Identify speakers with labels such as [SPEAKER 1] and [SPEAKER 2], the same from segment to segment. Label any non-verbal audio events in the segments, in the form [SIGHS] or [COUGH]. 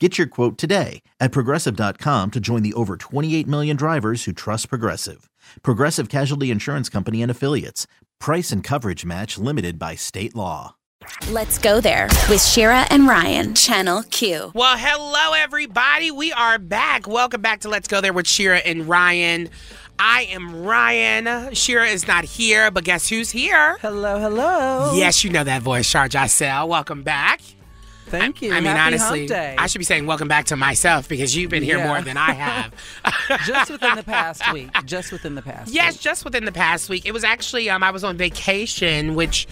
[SPEAKER 1] Get your quote today at progressive.com to join the over 28 million drivers who trust Progressive. Progressive Casualty Insurance Company and Affiliates. Price and coverage match limited by state law.
[SPEAKER 2] Let's go there with Shira and Ryan, Channel Q.
[SPEAKER 3] Well, hello, everybody. We are back. Welcome back to Let's Go There with Shira and Ryan. I am Ryan. Shira is not here, but guess who's here?
[SPEAKER 4] Hello, hello.
[SPEAKER 3] Yes, you know that voice, Char Giselle. Welcome back.
[SPEAKER 4] Thank you.
[SPEAKER 3] I mean,
[SPEAKER 4] Happy
[SPEAKER 3] honestly. I should be saying welcome back to myself because you've been here
[SPEAKER 4] Yeah.
[SPEAKER 3] more than I have. [LAUGHS]
[SPEAKER 4] just within the past week. Just within the past. Week.
[SPEAKER 3] Yes,
[SPEAKER 4] week.
[SPEAKER 3] just within the past week. It was actually um I was on vacation, which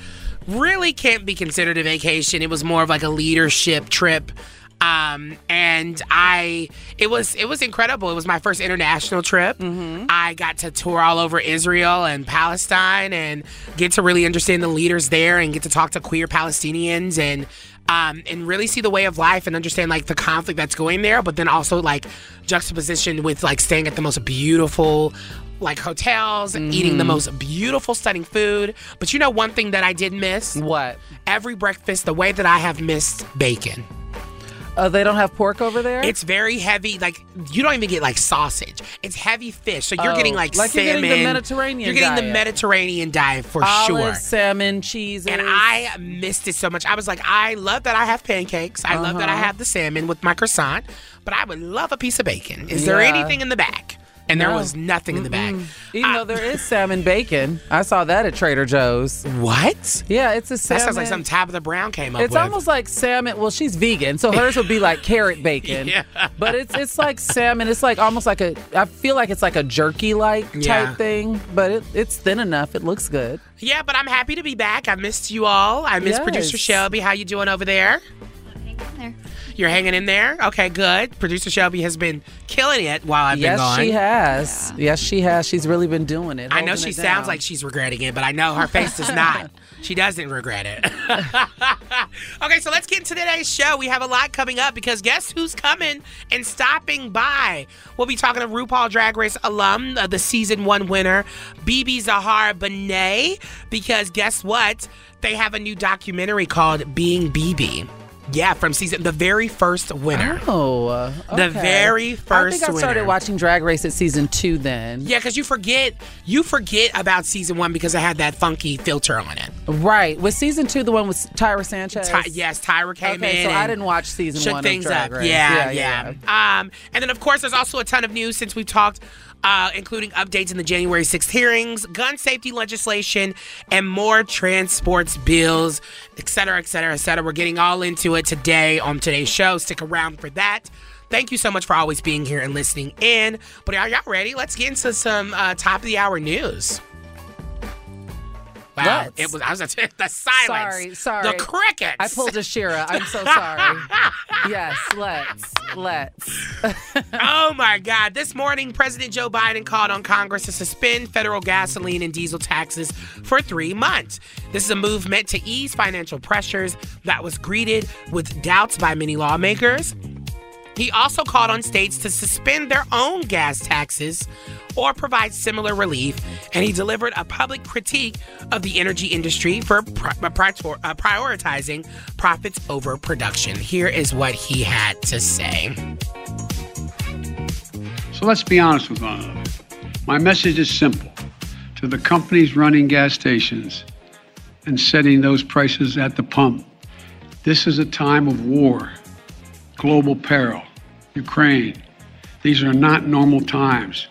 [SPEAKER 3] really can't be considered a vacation. It was more of like a leadership trip. Um and I it was it was incredible. It was my first international trip. I got to tour all over Israel and Palestine and get to really understand the leaders there and get to talk to queer Palestinians and um, and really see the way of life and understand like the conflict that's going there, but then also like juxtaposition with like staying at the most beautiful like hotels, eating the most beautiful, stunning food. But you know one thing that I did miss?
[SPEAKER 4] What?
[SPEAKER 3] Every breakfast, the way that I have missed bacon.
[SPEAKER 4] Oh, they don't have pork over there.
[SPEAKER 3] It's very heavy. Like you don't even get like sausage. It's heavy fish. So you're
[SPEAKER 4] Oh,
[SPEAKER 3] getting like,
[SPEAKER 4] like you're
[SPEAKER 3] salmon.
[SPEAKER 4] getting the Mediterranean
[SPEAKER 3] You're getting the. Mediterranean diet for
[SPEAKER 4] Olives,
[SPEAKER 3] sure.
[SPEAKER 4] salmon, cheese,
[SPEAKER 3] And I missed it so much. I was like, I love that I have pancakes. I love that I
[SPEAKER 4] Uh-huh.
[SPEAKER 3] have the salmon with my croissant, but I would love a piece of bacon. Is there anything in the back? And there
[SPEAKER 4] No.
[SPEAKER 3] was nothing in the bag.
[SPEAKER 4] Even
[SPEAKER 3] I-
[SPEAKER 4] though there is salmon bacon, I saw that at Trader Joe's.
[SPEAKER 3] What?
[SPEAKER 4] Yeah, it's a salmon.
[SPEAKER 3] That sounds like something Tabitha Brown came up
[SPEAKER 4] It's
[SPEAKER 3] with.
[SPEAKER 4] almost like salmon. Well, she's vegan, so hers would be like [LAUGHS] carrot bacon.
[SPEAKER 3] Yeah.
[SPEAKER 4] But it's it's like salmon. It's like almost like a. I feel like it's like a jerky like
[SPEAKER 3] Yeah.
[SPEAKER 4] type thing, but it, it's thin enough. It looks good.
[SPEAKER 3] yeah, but I'm happy to be back. I missed you all. I miss
[SPEAKER 4] Yes.
[SPEAKER 3] producer Shelby. How you doing over there? You're hanging in there? Okay, good. Producer Shelby has been killing it while I've
[SPEAKER 4] yes,
[SPEAKER 3] been gone.
[SPEAKER 4] Yes, she has. Yes, she has. She's really been doing it.
[SPEAKER 3] I know she sounds
[SPEAKER 4] down.
[SPEAKER 3] like she's regretting it, but I know her face does not. [LAUGHS] She doesn't regret it. [LAUGHS] okay, so let's get into today's show. We have a lot coming up because guess who's coming and stopping by? We'll be talking to RuPaul Drag Race alum, uh, the season one winner, BeBe Zahara Benet, because guess what? They have a new documentary called Being BeBe. Yeah, from season the very first winner.
[SPEAKER 4] Oh, uh,
[SPEAKER 3] The very first.
[SPEAKER 4] I think I started
[SPEAKER 3] winner.
[SPEAKER 4] watching Drag Race at season two. Then,
[SPEAKER 3] Yeah, because you forget you forget about season one because it had that funky filter on it.
[SPEAKER 4] right? Was season two the one with Tyra Sanchez?
[SPEAKER 3] Ty- yes, Tyra came
[SPEAKER 4] Okay,
[SPEAKER 3] in.
[SPEAKER 4] so I didn't watch season
[SPEAKER 3] shook
[SPEAKER 4] one
[SPEAKER 3] things
[SPEAKER 4] of Drag
[SPEAKER 3] up.
[SPEAKER 4] Race.
[SPEAKER 3] Yeah,
[SPEAKER 4] yeah,
[SPEAKER 3] yeah, Um, and then of course there's also a ton of news since we've talked. Uh, including updates in the January 6th hearings, gun safety legislation, and more transports bills, et cetera, et cetera, et cetera. We're getting all into it today on today's show. Stick around for that. Thank you so much for always being here and listening in. But are y'all ready? Let's get into some uh, top of the hour news. Wow,
[SPEAKER 4] Let's.
[SPEAKER 3] it was. I was [LAUGHS] the silence.
[SPEAKER 4] Sorry, sorry.
[SPEAKER 3] The crickets.
[SPEAKER 4] I pulled a Shira. I'm so sorry. [LAUGHS] yes, let's, let's. [LAUGHS]
[SPEAKER 3] oh my God. This morning, President Joe Biden called on Congress to suspend federal gasoline and diesel taxes for three months. This is a move meant to ease financial pressures that was greeted with doubts by many lawmakers. He also called on states to suspend their own gas taxes or provide similar relief, and he delivered a public critique of the energy industry for pri- uh, pri- uh, prioritizing profits over production. Here is what he had to say.
[SPEAKER 5] So let's be honest with one another. My message is simple to the companies running gas stations and setting those prices at the pump. This is a time of war, global peril, Ukraine. These are not normal times.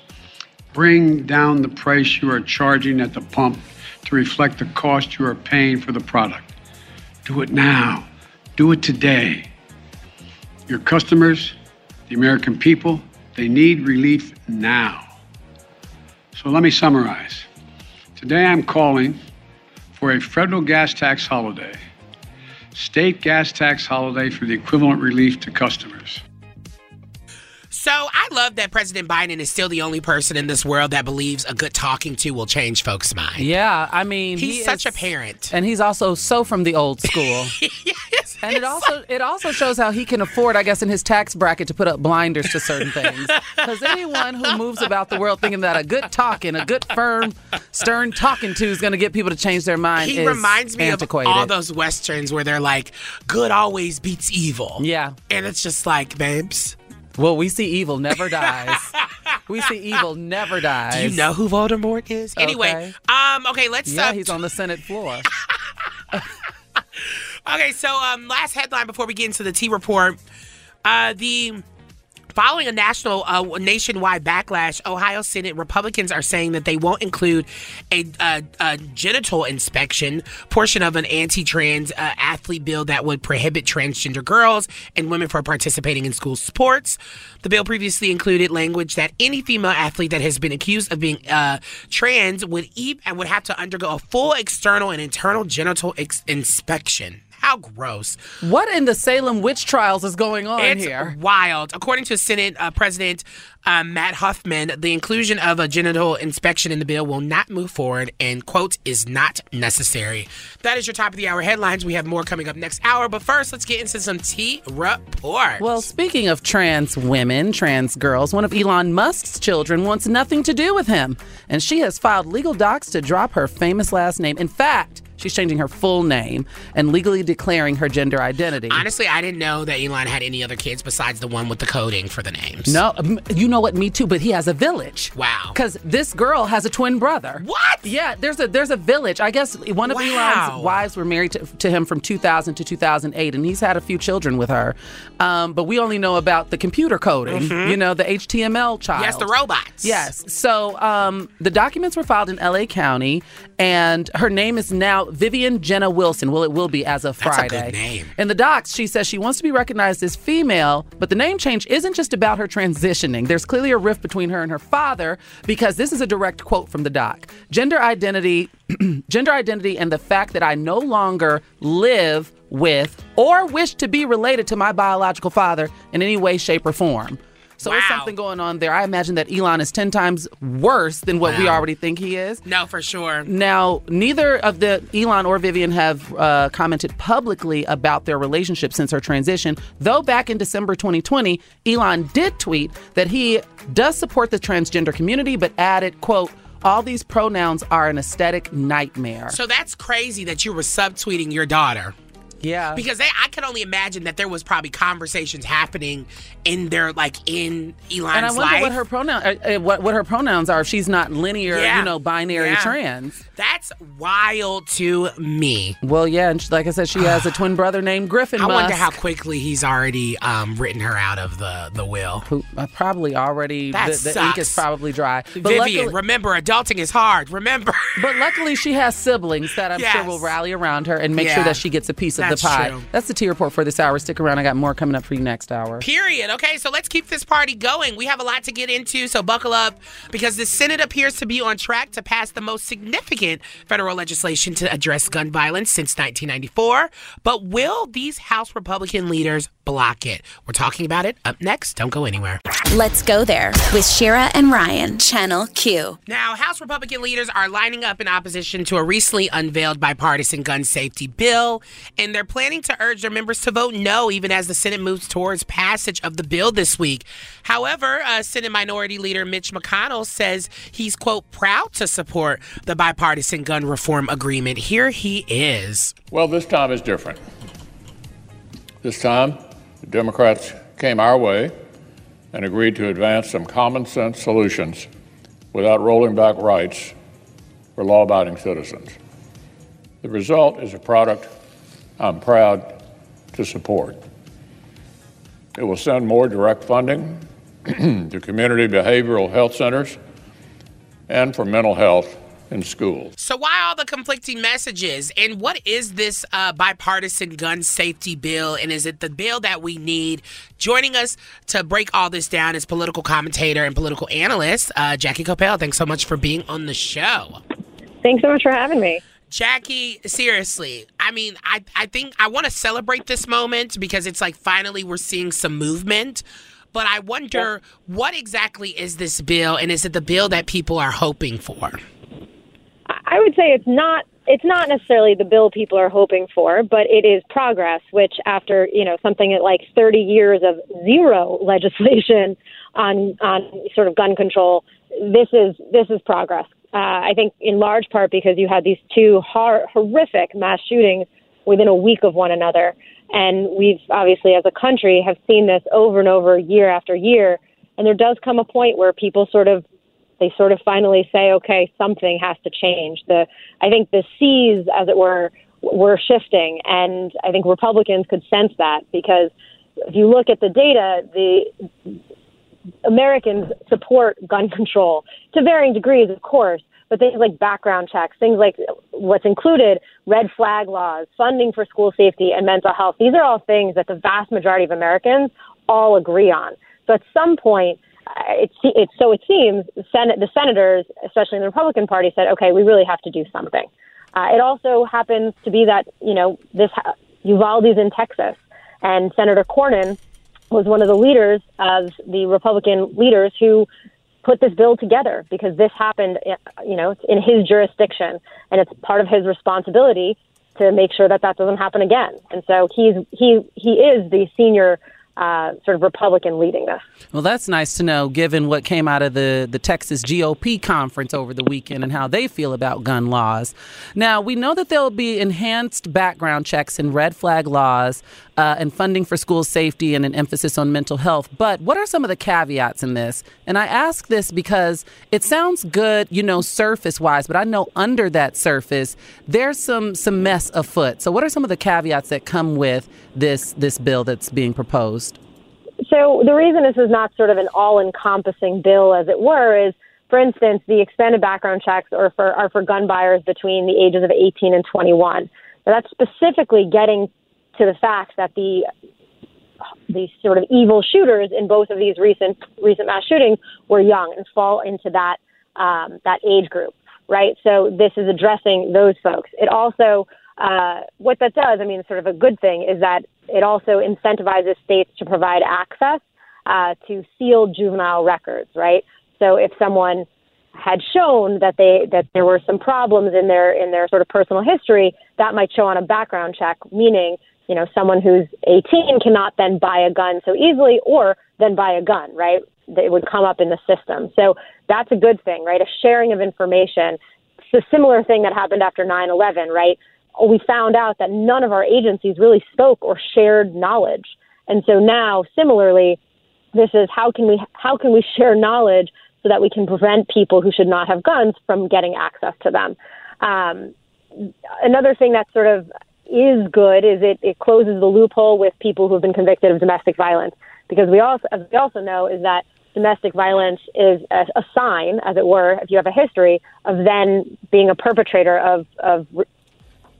[SPEAKER 5] Bring down the price you are charging at the pump to reflect the cost you are paying for the product. Do it now. Do it today. Your customers, the American people, they need relief now. So let me summarize. Today I'm calling for a federal gas tax holiday, state gas tax holiday for the equivalent relief to customers.
[SPEAKER 3] So I love that President Biden is still the only person in this world that believes a good talking to will change folks' mind.
[SPEAKER 4] Yeah, I mean,
[SPEAKER 3] He's
[SPEAKER 4] he
[SPEAKER 3] such
[SPEAKER 4] is-
[SPEAKER 3] a parent.
[SPEAKER 4] and he's also so from the old school. [LAUGHS]
[SPEAKER 3] yes,
[SPEAKER 4] And it also it also shows how he can afford, I guess, in his tax bracket to put up blinders to certain things. [LAUGHS] Because anyone who moves about the world thinking that a good talking, a good firm, stern talking to is going to get people to change their mind
[SPEAKER 3] he reminds me
[SPEAKER 4] antiquated.
[SPEAKER 3] of all those westerns where they're like, "Good always beats evil."
[SPEAKER 4] Yeah.
[SPEAKER 3] and it's just like, babes,
[SPEAKER 4] Well, we see evil never dies. we see evil never dies.
[SPEAKER 3] do you know who Voldemort is? Anyway,
[SPEAKER 4] Okay.
[SPEAKER 3] um, okay, let's.
[SPEAKER 4] Yeah,
[SPEAKER 3] uh,
[SPEAKER 4] he's on the Senate floor. [LAUGHS]
[SPEAKER 3] Okay, so um, last headline before we get into the T report, uh, the following a national uh, nationwide backlash, Ohio Senate Republicans are saying that they won't include a, a, a genital inspection portion of an anti-trans uh, athlete bill that would prohibit transgender girls and women from participating in school sports. The bill previously included language that any female athlete that has been accused of being uh, trans would e- would have to undergo a full external and internal genital ex- inspection. How gross.
[SPEAKER 4] What in the Salem witch trials is going on
[SPEAKER 3] It's
[SPEAKER 4] here?
[SPEAKER 3] wild. According to Senate uh, President uh, Matt Huffman, the inclusion of a genital inspection in the bill will not move forward and, quote, is not necessary. That is your top of the hour headlines. We have more coming up next hour. But first, let's get into some T report.
[SPEAKER 4] Well, speaking of trans women, trans girls, one of Elon Musk's children wants nothing to do with him, and she has filed legal docs to drop her famous last name. In fact, she's changing her full name and legally declaring her gender identity.
[SPEAKER 3] Honestly, I didn't know that Elon had any other kids besides the one with the coding for the names.
[SPEAKER 4] No, you know what? Me too. But he has a village.
[SPEAKER 3] Wow.
[SPEAKER 4] Because this girl has a twin brother.
[SPEAKER 3] What?
[SPEAKER 4] Yeah, there's a there's a village. I guess one of
[SPEAKER 3] Wow.
[SPEAKER 4] Elon's wives were married to, to him from 2000 to 2008, and he's had a few children with her. Um, but we only know about the computer coding. You know, the HTML child.
[SPEAKER 3] Mm-hmm. Yes, the robots.
[SPEAKER 4] Yes. So um, the documents were filed in LA County, and her name is now Vivian Jenna Wilson. Well, it will be as of
[SPEAKER 3] That's a good
[SPEAKER 4] Friday.
[SPEAKER 3] name.
[SPEAKER 4] In the docs, she says she wants to be recognized as female, but the name change isn't just about her transitioning. There's clearly a rift between her and her father because this is a direct quote from the doc. Gender identity, [CLEARS THROAT] gender identity, and the fact that I no longer live with or wish to be related to my biological father in any way, shape, or form. So there's something going on there. I imagine that Elon is 10 times worse than what we already think he is.
[SPEAKER 3] No, for sure.
[SPEAKER 4] Now, neither of the Elon or Vivian have uh, commented publicly about their relationship since her transition. Though back in December 2020, Elon did tweet that he does support the transgender community, but added, "quote All these pronouns are an aesthetic nightmare."
[SPEAKER 3] So that's crazy that you were subtweeting your daughter.
[SPEAKER 4] Yeah,
[SPEAKER 3] Because they, I can only imagine that there was probably conversations happening in their like in Elon's
[SPEAKER 4] and I wonder
[SPEAKER 3] life.
[SPEAKER 4] what her pronoun, uh, uh, what what her pronouns are if she's not linear,
[SPEAKER 3] Yeah.
[SPEAKER 4] you know, binary
[SPEAKER 3] Yeah.
[SPEAKER 4] trans.
[SPEAKER 3] That's wild to me.
[SPEAKER 4] Well, yeah, and she, like I said, she has a [SIGHS] twin brother named Griffin.
[SPEAKER 3] I wonder how quickly he's already um, written her out of the the will.
[SPEAKER 4] who uh, probably already
[SPEAKER 3] That
[SPEAKER 4] the, the ink is
[SPEAKER 3] sucks.
[SPEAKER 4] probably dry. But
[SPEAKER 3] Vivian,
[SPEAKER 4] luckily-
[SPEAKER 3] remember, adulting is hard. Remember.
[SPEAKER 4] But luckily, she has siblings that I'm sure will rally around her and make
[SPEAKER 3] Yeah.
[SPEAKER 4] sure that she gets a piece of
[SPEAKER 3] That's
[SPEAKER 4] the pie.
[SPEAKER 3] true.
[SPEAKER 4] That's the T report for this hour. Stick around. I got more coming up for you next hour.
[SPEAKER 3] Period. Okay, so let's keep this party going. We have a lot to get into, so buckle up because the Senate appears to be on track to pass the most significant federal legislation to address gun violence since 1994. But will these House Republican leaders block it? We're talking about it up next. Don't go anywhere.
[SPEAKER 2] Let's go there with Shira and Ryan, Channel Q.
[SPEAKER 3] Now, House Republican leaders are lining up in opposition to a recently unveiled bipartisan gun safety bill, and they're planning to urge their members to vote no, even as the Senate moves towards passage of the bill this week. However, uh, Senate Minority Leader Mitch McConnell says he's, quote, proud to support the bipartisan gun reform agreement. Here he is.
[SPEAKER 6] Well, this time is different. This time, the Democrats came our way and agreed to advance some common sense solutions without rolling back rights for law abiding citizens. The result is a product I'm proud to support. It will send more direct funding [CLEARS THROAT] to community behavioral health centers and for mental health in schools.
[SPEAKER 3] So, why all the conflicting messages? And what is this uh, bipartisan gun safety bill? And is it the bill that we need? Joining us to break all this down is political commentator and political analyst uh, Jackie Coppell. Thanks so much for being on the show.
[SPEAKER 7] Thanks so much for having me.
[SPEAKER 3] Jackie, seriously, I mean, I, I think I want to celebrate this moment because it's like finally we're seeing some movement. But I wonder yeah. what exactly is this bill, and is it the bill that people are hoping for?
[SPEAKER 7] I would say it's not it's not necessarily the bill people are hoping for, but it is progress, which after, you know, something like 30 years of zero [LAUGHS] legislation on on sort of gun control, this is this is progress. Uh, I think in large part because you had these two hor- horrific mass shootings within a week of one another, and we've obviously as a country have seen this over and over year after year. And there does come a point where people sort of they sort of finally say, okay, something has to change. The I think the seas, as it were, were shifting, and I think Republicans could sense that because if you look at the data, the Americans support gun control to varying degrees, of course, but things like background checks, things like what's included, red flag laws, funding for school safety and mental health. These are all things that the vast majority of Americans all agree on. So at some point, it's it, so it seems the Senate, the senators, especially in the Republican Party, said, okay, we really have to do something. Uh, it also happens to be that you know this Uvalde's in Texas, and Senator Cornyn was one of the leaders of the Republican leaders who put this bill together because this happened, you know, in his jurisdiction, and it's part of his responsibility to make sure that that doesn't happen again. And so he's he he is the senior uh, sort of Republican leading this.
[SPEAKER 4] Well, that's nice to know, given what came out of the, the Texas GOP conference over the weekend and how they feel about gun laws. Now, we know that there will be enhanced background checks and red flag laws uh, and funding for school safety and an emphasis on mental health. But what are some of the caveats in this? And I ask this because it sounds good, you know, surface wise, but I know under that surface, there's some, some mess afoot. So, what are some of the caveats that come with this, this bill that's being proposed?
[SPEAKER 7] So the reason this is not sort of an all-encompassing bill, as it were, is, for instance, the expanded background checks are for are for gun buyers between the ages of 18 and 21. Now that's specifically getting to the fact that the the sort of evil shooters in both of these recent recent mass shootings were young and fall into that um, that age group, right? So this is addressing those folks. It also uh, what that does, I mean, sort of a good thing, is that it also incentivizes states to provide access uh, to sealed juvenile records, right? So if someone had shown that they that there were some problems in their in their sort of personal history, that might show on a background check, meaning you know someone who's 18 cannot then buy a gun so easily, or then buy a gun, right? It would come up in the system. So that's a good thing, right? A sharing of information. It's a similar thing that happened after 9/11, right? we found out that none of our agencies really spoke or shared knowledge. And so now, similarly, this is how can we how can we share knowledge so that we can prevent people who should not have guns from getting access to them. Um, another thing that's sort of is good is it, it closes the loophole with people who have been convicted of domestic violence because we also as we also know is that domestic violence is a, a sign, as it were, if you have a history of then being a perpetrator of, of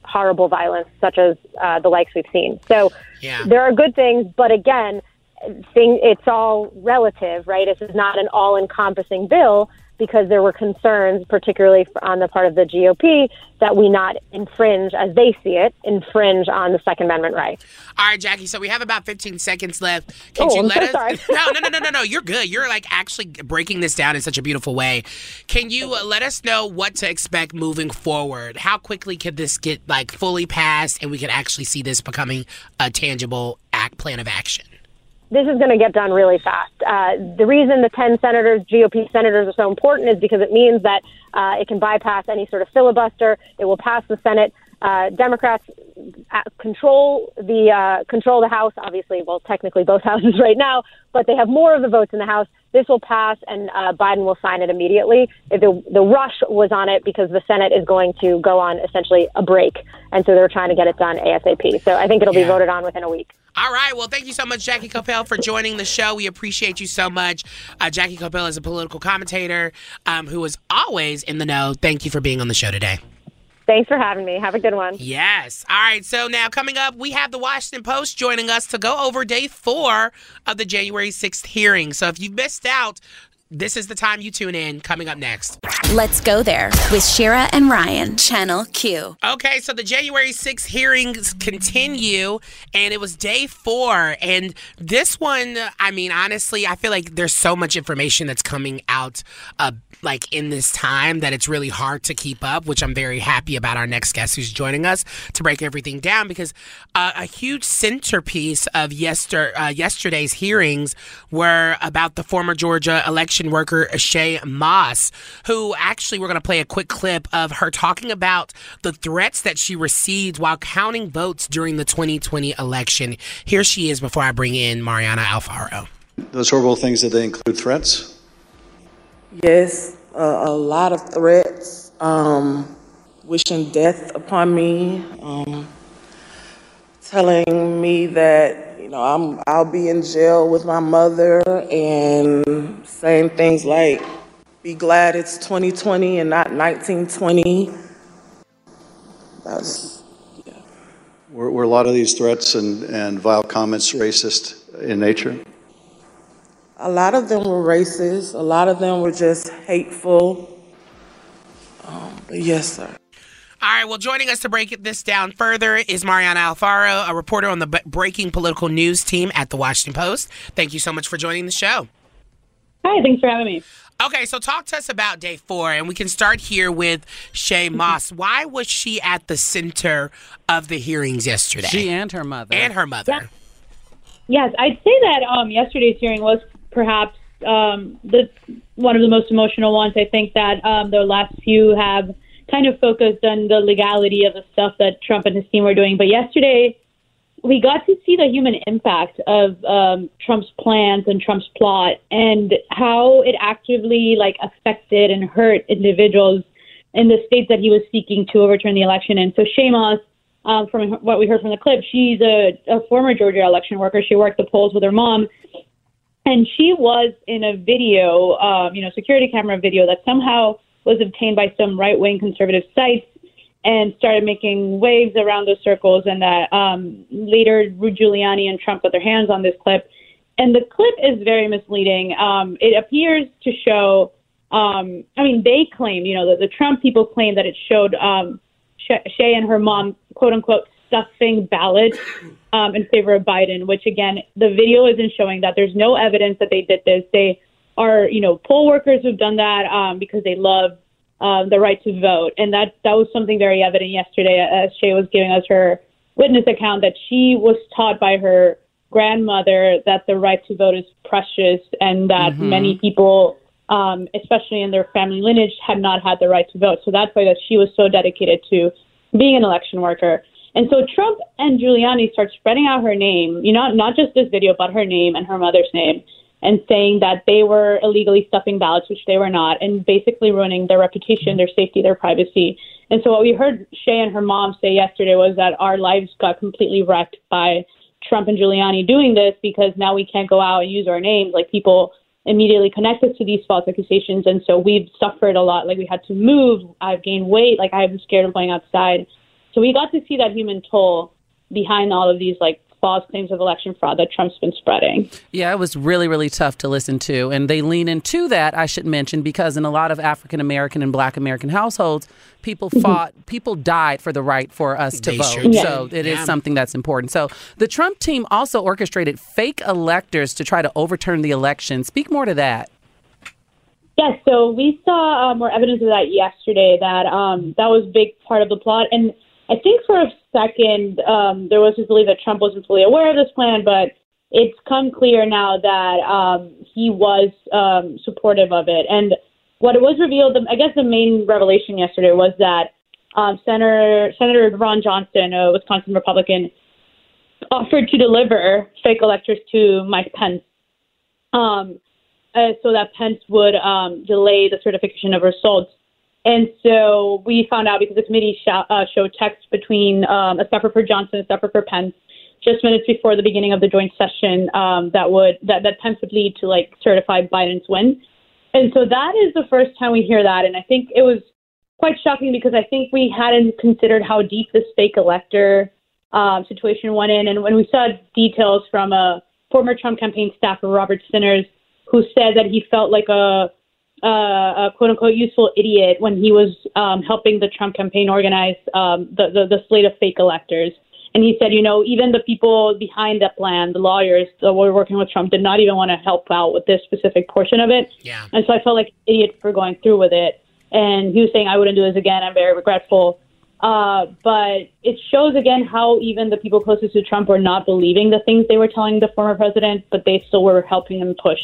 [SPEAKER 7] horrible violence such as uh, the likes we've seen. So yeah. there are good things, but again, thing it's all relative, right? This is not an all-encompassing bill because there were concerns, particularly on the part of the GOP, that we not infringe, as they see it, infringe on the Second Amendment right.
[SPEAKER 3] All right, Jackie. So we have about 15 seconds left. Can
[SPEAKER 7] oh,
[SPEAKER 3] you
[SPEAKER 7] I'm
[SPEAKER 3] let
[SPEAKER 7] so
[SPEAKER 3] us? no, no, no, no, no, no. You're good. You're like actually breaking this down in such a beautiful way. Can you uh, let us know what to expect moving forward? How quickly could this get like fully passed, and we can actually see this becoming a tangible act plan of action?
[SPEAKER 7] This is going to get done really fast. Uh, the reason the 10 senators, GOP senators, are so important is because it means that uh, it can bypass any sort of filibuster. It will pass the Senate. Uh, Democrats uh, control the uh, control the House. Obviously, well, technically both [LAUGHS] houses right now, but they have more of the votes in the House. This will pass, and uh, Biden will sign it immediately. The the rush was on it because the Senate is going to go on essentially a break, and so they're trying to get it done ASAP. So I think it'll
[SPEAKER 3] yeah.
[SPEAKER 7] be voted on within a week.
[SPEAKER 3] All right. Well, thank you so much, Jackie Coppell, for joining the show. We appreciate you so much. Uh, Jackie Coppell is a political commentator um, who is always in the know. Thank you for being on the show today.
[SPEAKER 7] Thanks for having me. Have a good one.
[SPEAKER 3] Yes. All right. So now coming up, we have the Washington Post joining us to go over day four of the January 6th hearing. So if you missed out, this is the time you tune in. Coming up next.
[SPEAKER 2] Let's go there with Shira and Ryan, Channel Q.
[SPEAKER 3] Okay, so the January 6th hearings continue, and it was day four. And this one, I mean, honestly, I feel like there's so much information that's coming out, uh, like in this time, that it's really hard to keep up. Which I'm very happy about. Our next guest who's joining us to break everything down because uh, a huge centerpiece of yester uh, yesterday's hearings were about the former Georgia election worker Shaye Moss, who actually we're going to play a quick clip of her talking about the threats that she received while counting votes during the 2020 election. Here she is before I bring in Mariana Alfaro.
[SPEAKER 8] Those horrible things, that they include threats?
[SPEAKER 9] Yes, uh, a lot of threats, um, wishing death upon me, um, telling me that you know I'm I'll be in jail with my mother, and saying things like, "Be glad it's 2020 and not 1920." That's yeah.
[SPEAKER 8] Were, were a lot of these threats and, and vile comments racist in nature?
[SPEAKER 9] A lot of them were racist. A lot of them were just hateful. Um, but yes, sir.
[SPEAKER 3] All right, well, joining us to break this down further is Mariana Alfaro, a reporter on the B- Breaking Political News team at the Washington Post. Thank you so much for joining the show.
[SPEAKER 10] Hi, thanks for having me.
[SPEAKER 3] Okay, so talk to us about day four, and we can start here with Shaye Moss. Why was she at the center of the hearings yesterday?
[SPEAKER 4] She and her mother.
[SPEAKER 3] and her mother.
[SPEAKER 10] Yes, I'd say that um, yesterday's hearing was perhaps um, the one of the most emotional ones. I think that um, the last few have kind of focused on the legality of the stuff that Trump and his team were doing. But yesterday, we got to see the human impact of um, Trump's plans and Trump's plot, and how it actively like affected and hurt individuals in the states that he was seeking to overturn the election. And so, Shaye um, from what we heard from the clip, she's a, a former Georgia election worker. She worked the polls with her mom, and she was in a video, um, you know, security camera video that somehow was obtained by some right wing conservative sites and started making waves around those circles. And that um, later Giuliani and Trump put their hands on this clip. And the clip is very misleading. Um, it appears to show, um, I mean, they claim, you know, the, the Trump people claim that it showed um, Shaye and her mom, quote unquote, stuffing ballots um, in favor of Biden, which again, the video isn't showing that. There's no evidence that they did this. They are, you know, poll workers who've done that um, because they love um, the right to vote, and that that was something very evident yesterday as Shaye was giving us her witness account that she was taught by her grandmother that the right to vote is precious and that
[SPEAKER 4] Mhm.
[SPEAKER 10] many people, um, especially in their family lineage, had not had the right to vote. So that's why that she was so dedicated to being an election worker. And so Trump and Giuliani start spreading out her name, you know, not just this video, but her name and her mother's name, and saying that they were illegally stuffing ballots, which they were not, and basically ruining their reputation, their safety, their privacy. And so what we heard Shaye and her mom say yesterday was that our lives got completely wrecked by Trump and Giuliani doing this because now we can't go out and use our names. Like people immediately connect us to these false accusations. And so we've suffered a lot. Like we had to move. I've gained weight. Like I'm scared of going outside. So we got to see that human toll behind all of these like false claims of election fraud that Trump's been spreading.
[SPEAKER 4] Yeah, it was really, really tough to listen to. And they lean into that, I should mention, because in a lot of African American and black American households, people fought, people died for the right for us to
[SPEAKER 3] They
[SPEAKER 4] vote.
[SPEAKER 3] sure.
[SPEAKER 4] So it is
[SPEAKER 3] Yeah.
[SPEAKER 4] something that's important. So the Trump team also orchestrated fake electors to try to overturn the election. Speak more to that.
[SPEAKER 10] Yes, so we saw uh, more evidence of that yesterday. That um, that was a big part of the plot, and I think for a second um, there was this belief that Trump wasn't fully aware of this plan, but it's come clear now that um, he was um, supportive of it. And what it was revealed, I guess, the main revelation yesterday was that um, Senator Senator Ron Johnson, a Wisconsin Republican, offered to deliver fake electors to Mike Pence. Um, uh, so that Pence would um, delay the certification of results. And so we found out because the committee sh- uh, showed text between um, a staffer for Johnson and a staffer for Pence just minutes before the beginning of the joint session um, that would that that Pence would lead to like certify Biden's win. And so that is the first time we hear that, and I think it was quite shocking because I think we hadn't considered how deep this fake elector um, situation went in, and when we saw details from a former Trump campaign staffer, Robert Sinners, who said that he felt like a uh, a quote unquote useful idiot when he was um, helping the Trump campaign organize um, the, the, the slate of fake electors. And he said, you know, even the people behind that plan, the lawyers that were working with Trump, did not even want to help out with this specific portion of it.
[SPEAKER 3] Yeah.
[SPEAKER 10] And so I felt like an idiot for going through with it. And he was saying, I wouldn't do this again. I'm very regretful. Uh, but it shows again how even the people closest to Trump were not believing the things they were telling the former president, but they still were helping him push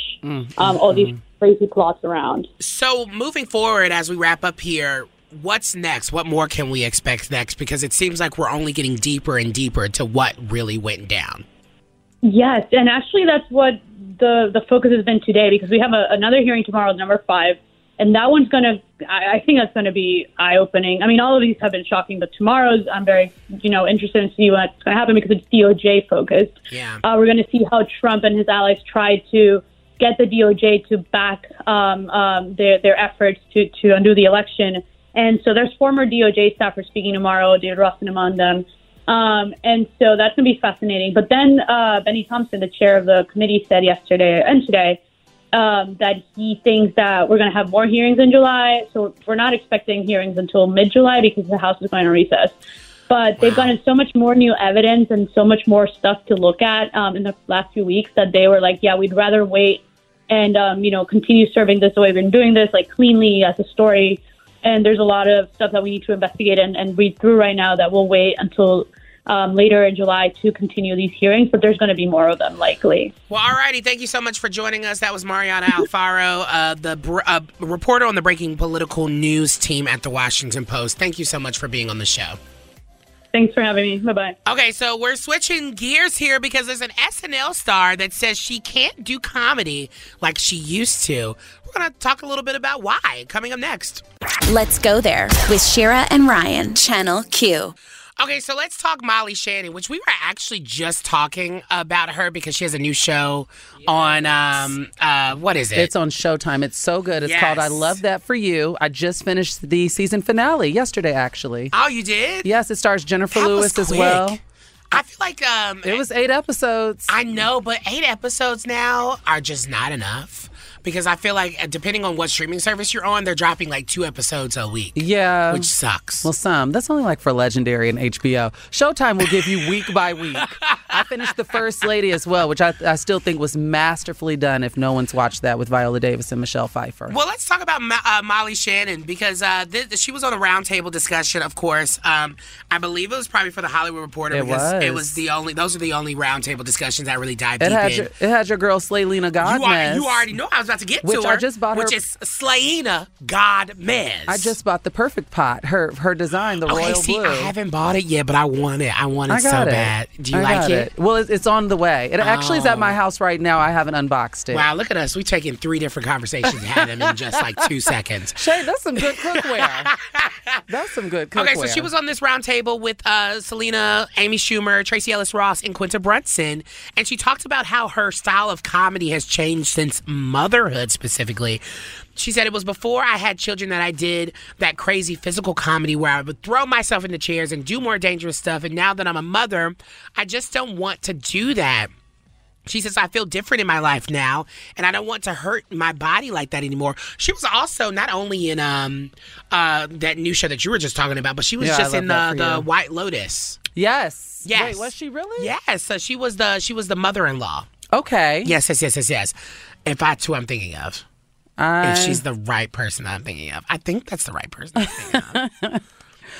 [SPEAKER 10] um, all these crazy plots around.
[SPEAKER 3] So moving forward, as we wrap up here, what's next? What more can we expect next? Because it seems like we're only getting deeper and deeper to what really went down.
[SPEAKER 10] Yes, and actually that's what the the focus has been today because we have a, another hearing tomorrow, number five, and that one's gonna. I, I think that's gonna be eye opening. I mean, all of these have been shocking, but tomorrow's I'm very you know interested in see what's gonna happen because it's DOJ focused.
[SPEAKER 3] Yeah.
[SPEAKER 10] Uh, we're gonna see how Trump and his allies tried to get the DOJ to back um, um, their their efforts to to undo the election. And so there's former DOJ staffers speaking tomorrow, David Rossin among them. Um, and so that's going to be fascinating. But then uh, Bennie Thompson, the chair of the committee, said yesterday and today um, that he thinks that we're going to have more hearings in July. So we're not expecting hearings until mid July because the House is going on recess. But they've gotten so much more new evidence and so much more stuff to look at um, in the last few weeks that they were like, yeah, we'd rather wait and um, you know continue serving this the way we've been doing this, like cleanly as a story. And there's a lot of stuff that we need to investigate and, and read through right now that we'll wait until um, later in July to continue these hearings. But there's going to be more of them likely.
[SPEAKER 3] Well, alrighty. Thank you so much for joining us. That was Mariana Alfaro, uh, the br- uh, reporter on the breaking political news team at the Washington Post. Thank you so much for being on the show.
[SPEAKER 10] Thanks for having me. Bye bye.
[SPEAKER 3] Okay, so we're switching gears here because there's an SNL star that says she can't do comedy like she used to. We're going to talk a little bit about why coming up next.
[SPEAKER 2] Let's go there with Shira and Ryan, Channel Q.
[SPEAKER 3] Okay, so let's talk Molly Shannon, which we were actually just talking about her because she has a new show on um uh what is it?
[SPEAKER 4] It's on Showtime. It's so good. It's called I Love That For You. I just finished the season finale yesterday, actually.
[SPEAKER 3] oh, you did?
[SPEAKER 4] Yes, it stars Jennifer
[SPEAKER 3] That
[SPEAKER 4] Lewis as well.
[SPEAKER 3] I feel like um
[SPEAKER 4] It was eight episodes.
[SPEAKER 3] I know, but eight episodes now are just not enough because I feel like uh, depending on what streaming service you're on, they're dropping like two episodes a week.
[SPEAKER 4] yeah.
[SPEAKER 3] Which sucks.
[SPEAKER 4] Well, some. That's only like for Legendary and HBO. Showtime will give you week by week. [LAUGHS] I finished The First Lady as well, which I, I still think was masterfully done if no one's watched that with Viola Davis and Michelle Pfeiffer.
[SPEAKER 3] Well, let's talk about uh, Molly Shannon because uh, she was on a roundtable discussion. Of course, um, I believe it was probably for the Hollywood Reporter
[SPEAKER 4] It
[SPEAKER 3] because it
[SPEAKER 4] was.
[SPEAKER 3] was the only. Those are the only roundtable discussions I really dive
[SPEAKER 4] It
[SPEAKER 3] deep
[SPEAKER 4] had,
[SPEAKER 3] in.
[SPEAKER 4] your, it had your girl Slaylena
[SPEAKER 3] you,
[SPEAKER 4] Godmez.
[SPEAKER 3] are, you already know I was about to get
[SPEAKER 4] Which
[SPEAKER 3] to
[SPEAKER 4] I just bought her-
[SPEAKER 3] which is Slayena Godmez.
[SPEAKER 4] I just bought the perfect pot. Her her design, the
[SPEAKER 3] okay.
[SPEAKER 4] royal
[SPEAKER 3] See,
[SPEAKER 4] blue.
[SPEAKER 3] I haven't bought it yet, but I want it. I want it
[SPEAKER 4] I
[SPEAKER 3] so
[SPEAKER 4] it.
[SPEAKER 3] bad. Do you
[SPEAKER 4] I
[SPEAKER 3] like
[SPEAKER 4] got
[SPEAKER 3] it?
[SPEAKER 4] Well, it's, it's on the way. It actually is at my house right now. I haven't unboxed it.
[SPEAKER 3] Wow, look at us. We taking three different conversations and had them in just like two seconds. [LAUGHS]
[SPEAKER 4] Shay, that's some good cookware. [LAUGHS] that's some good cookware.
[SPEAKER 3] Okay, so she was on this roundtable with uh, Selena, Amy Schumer, Tracee Ellis Ross, and Quinta Brunson, and she talked about how her style of comedy has changed since motherhood specifically. She said it was before I had children that I did that crazy physical comedy where I would throw myself into chairs and do more dangerous stuff. And now that I'm a mother, I just don't want to do that. She says, I feel different in my life now, and I don't want to hurt my body like that anymore. She was also not only in um uh that new show that you were just talking about, but she was
[SPEAKER 4] Yeah,
[SPEAKER 3] just in the, the. White Lotus.
[SPEAKER 4] Yes.
[SPEAKER 3] Yes.
[SPEAKER 4] Wait, was she really?
[SPEAKER 3] Yes, so she was the she was the mother-in-law.
[SPEAKER 4] Okay.
[SPEAKER 3] Yes, yes, yes, yes, yes. If that's who I'm thinking of.
[SPEAKER 4] I,
[SPEAKER 3] If she's the right person I'm thinking of. I think that's the right person I'm thinking of. [LAUGHS]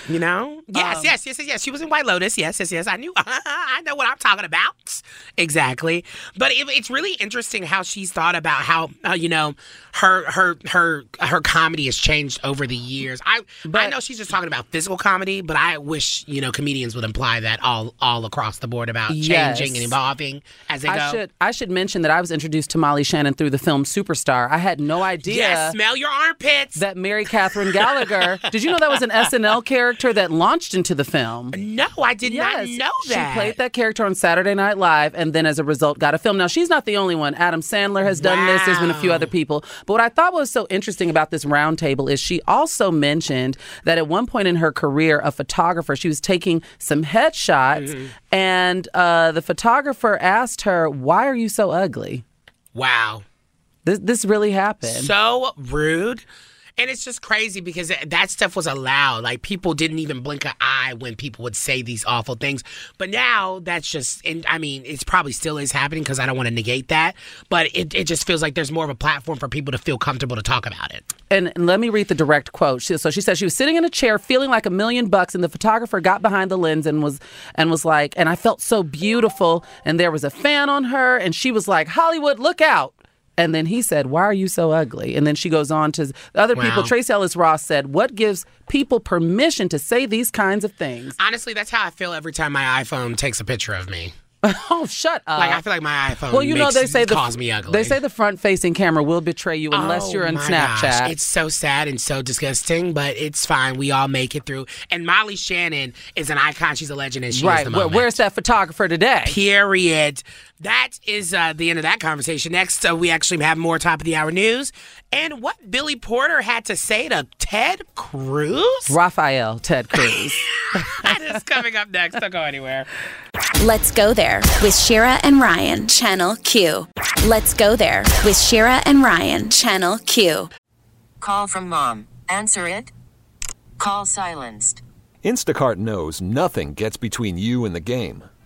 [SPEAKER 3] You know? Yes, yes, yes, yes, yes. She was in White Lotus. Yes, yes, yes. I knew. [LAUGHS] I know what I'm talking about. Exactly. But it, it's really interesting how she's thought about how uh, you know her her her her comedy has changed over the years. I but, I know she's just talking about physical comedy, but I wish you know comedians would imply that all all across the board about
[SPEAKER 4] Yes.
[SPEAKER 3] changing and evolving as they
[SPEAKER 4] I
[SPEAKER 3] go.
[SPEAKER 4] should I should mention that I was introduced to Molly Shannon through the film Superstar. I had no idea
[SPEAKER 3] Yes, smell your armpits.
[SPEAKER 4] that Mary Catherine Gallagher. did you know that was an SNL character? Character that launched into the film.
[SPEAKER 3] No, I did
[SPEAKER 4] Yes,
[SPEAKER 3] not know that.
[SPEAKER 4] She played that character on Saturday Night Live and then as a result got a film. Now, she's not the only one. Adam Sandler has done this. There's been a few other people. But what I thought was so interesting about this roundtable is she also mentioned that at one point in her career, a photographer, she was taking some headshots
[SPEAKER 3] Mm-hmm.
[SPEAKER 4] and uh, the photographer asked her, Why are you so ugly?
[SPEAKER 3] Wow.
[SPEAKER 4] This, this really happened.
[SPEAKER 3] So rude. And it's just crazy because that stuff was allowed. Like people didn't even blink an eye when people would say these awful things. But now that's just, and I mean, it's probably still is happening because I don't want to negate that. But it, it just feels like there's more of a platform for people to feel comfortable to talk about it.
[SPEAKER 4] and let me read the direct quote. So she said she was sitting in a chair, feeling like a million bucks, and the photographer got behind the lens and was and was like, and I felt so beautiful, and there was a fan on her, and she was like, Hollywood, look out. And then he said, Why are you so ugly? And then she goes on to the other people.
[SPEAKER 3] Wow.
[SPEAKER 4] Tracee Ellis Ross said, What gives people permission to say these kinds of things?
[SPEAKER 3] Honestly, that's how I feel every time my iPhone takes a picture of me. [LAUGHS]
[SPEAKER 4] oh, shut up.
[SPEAKER 3] Like I feel like my iPhone
[SPEAKER 4] well, you know they say the
[SPEAKER 3] calls me ugly.
[SPEAKER 4] They say the front-facing camera will betray you unless
[SPEAKER 3] Oh
[SPEAKER 4] you're
[SPEAKER 3] on
[SPEAKER 4] Snapchat.
[SPEAKER 3] gosh, It's so sad and so disgusting, but it's fine. We all make it through. And Molly Shannon is an icon. She's a legend, and she
[SPEAKER 4] right. where's that photographer today?
[SPEAKER 3] Period. That is uh, the end of that conversation. Next, uh, we actually have more top of the hour news and what Billy Porter had to say to Ted Cruz.
[SPEAKER 4] Rafael Ted Cruz. [LAUGHS]
[SPEAKER 3] that is coming up next. Don't go anywhere.
[SPEAKER 2] Let's go there with Shira and Ryan, Channel Q. Let's go there with Shira and Ryan, Channel Q.
[SPEAKER 11] Call from mom. Answer it. Call silenced.
[SPEAKER 12] Instacart knows nothing gets between you and the game.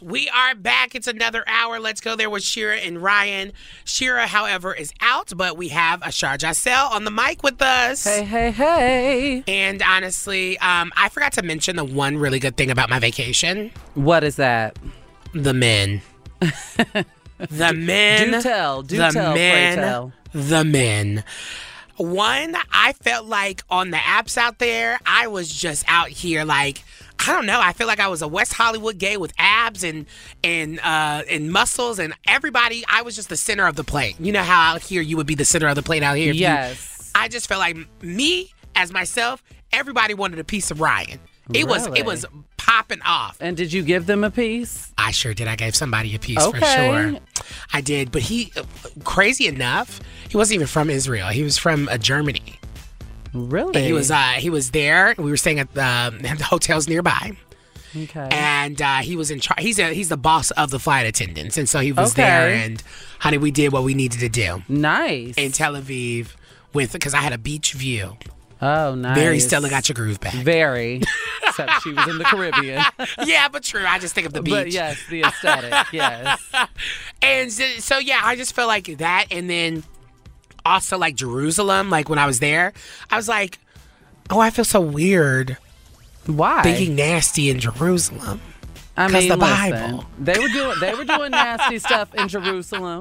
[SPEAKER 3] We are back. It's another hour. Let's go there with Shira and Ryan. Shira, however, is out, but we have Ashar Jassel on the mic with us.
[SPEAKER 4] Hey, hey, hey.
[SPEAKER 3] And honestly, um, I forgot to mention the one really good thing about my vacation
[SPEAKER 4] What is that?
[SPEAKER 3] the men. [LAUGHS] the men.
[SPEAKER 4] Do tell, do
[SPEAKER 3] the
[SPEAKER 4] tell,
[SPEAKER 3] men,
[SPEAKER 4] tell.
[SPEAKER 3] The men. One, I felt like on the apps out there, I was just out here like I don't know. I feel like I was a West Hollywood gay with abs and and uh, and muscles and everybody. I was just the center of the plate. You know how out here you would be the center of the plate out here. if you-
[SPEAKER 4] Yes.
[SPEAKER 3] I just felt like me as myself. Everybody wanted a piece of Ryan. It was it was popping off.
[SPEAKER 4] And did you give them a piece?
[SPEAKER 3] I sure did. I gave somebody a piece for sure. I did, but he, uh, crazy enough, he wasn't even from Israel. He was from uh, Germany.
[SPEAKER 4] Really?
[SPEAKER 3] He was. Uh, he was there. We were staying at the, [LAUGHS] the hotels nearby.
[SPEAKER 4] Okay.
[SPEAKER 3] And uh, he was in charge. He's a, he's the boss of the flight attendants, and so he was there. And honey, we did what we needed to do
[SPEAKER 4] Nice.
[SPEAKER 3] in Tel Aviv with because I had a beach view.
[SPEAKER 4] Oh, nice.
[SPEAKER 3] Very Stella got your groove back.
[SPEAKER 4] Very. [LAUGHS] Except she was in the Caribbean. [LAUGHS]
[SPEAKER 3] yeah, but true. I just think of the beach.
[SPEAKER 4] But yes, the aesthetic. Yes.
[SPEAKER 3] And so, so, yeah, I just felt like that. And then also like Jerusalem, like when I was there, I was like, oh, I feel so weird
[SPEAKER 4] Why?
[SPEAKER 3] thinking nasty in Jerusalem.
[SPEAKER 4] I mean,
[SPEAKER 3] the
[SPEAKER 4] listen,
[SPEAKER 3] Bible.
[SPEAKER 4] they were doing they were doing nasty stuff in Jerusalem.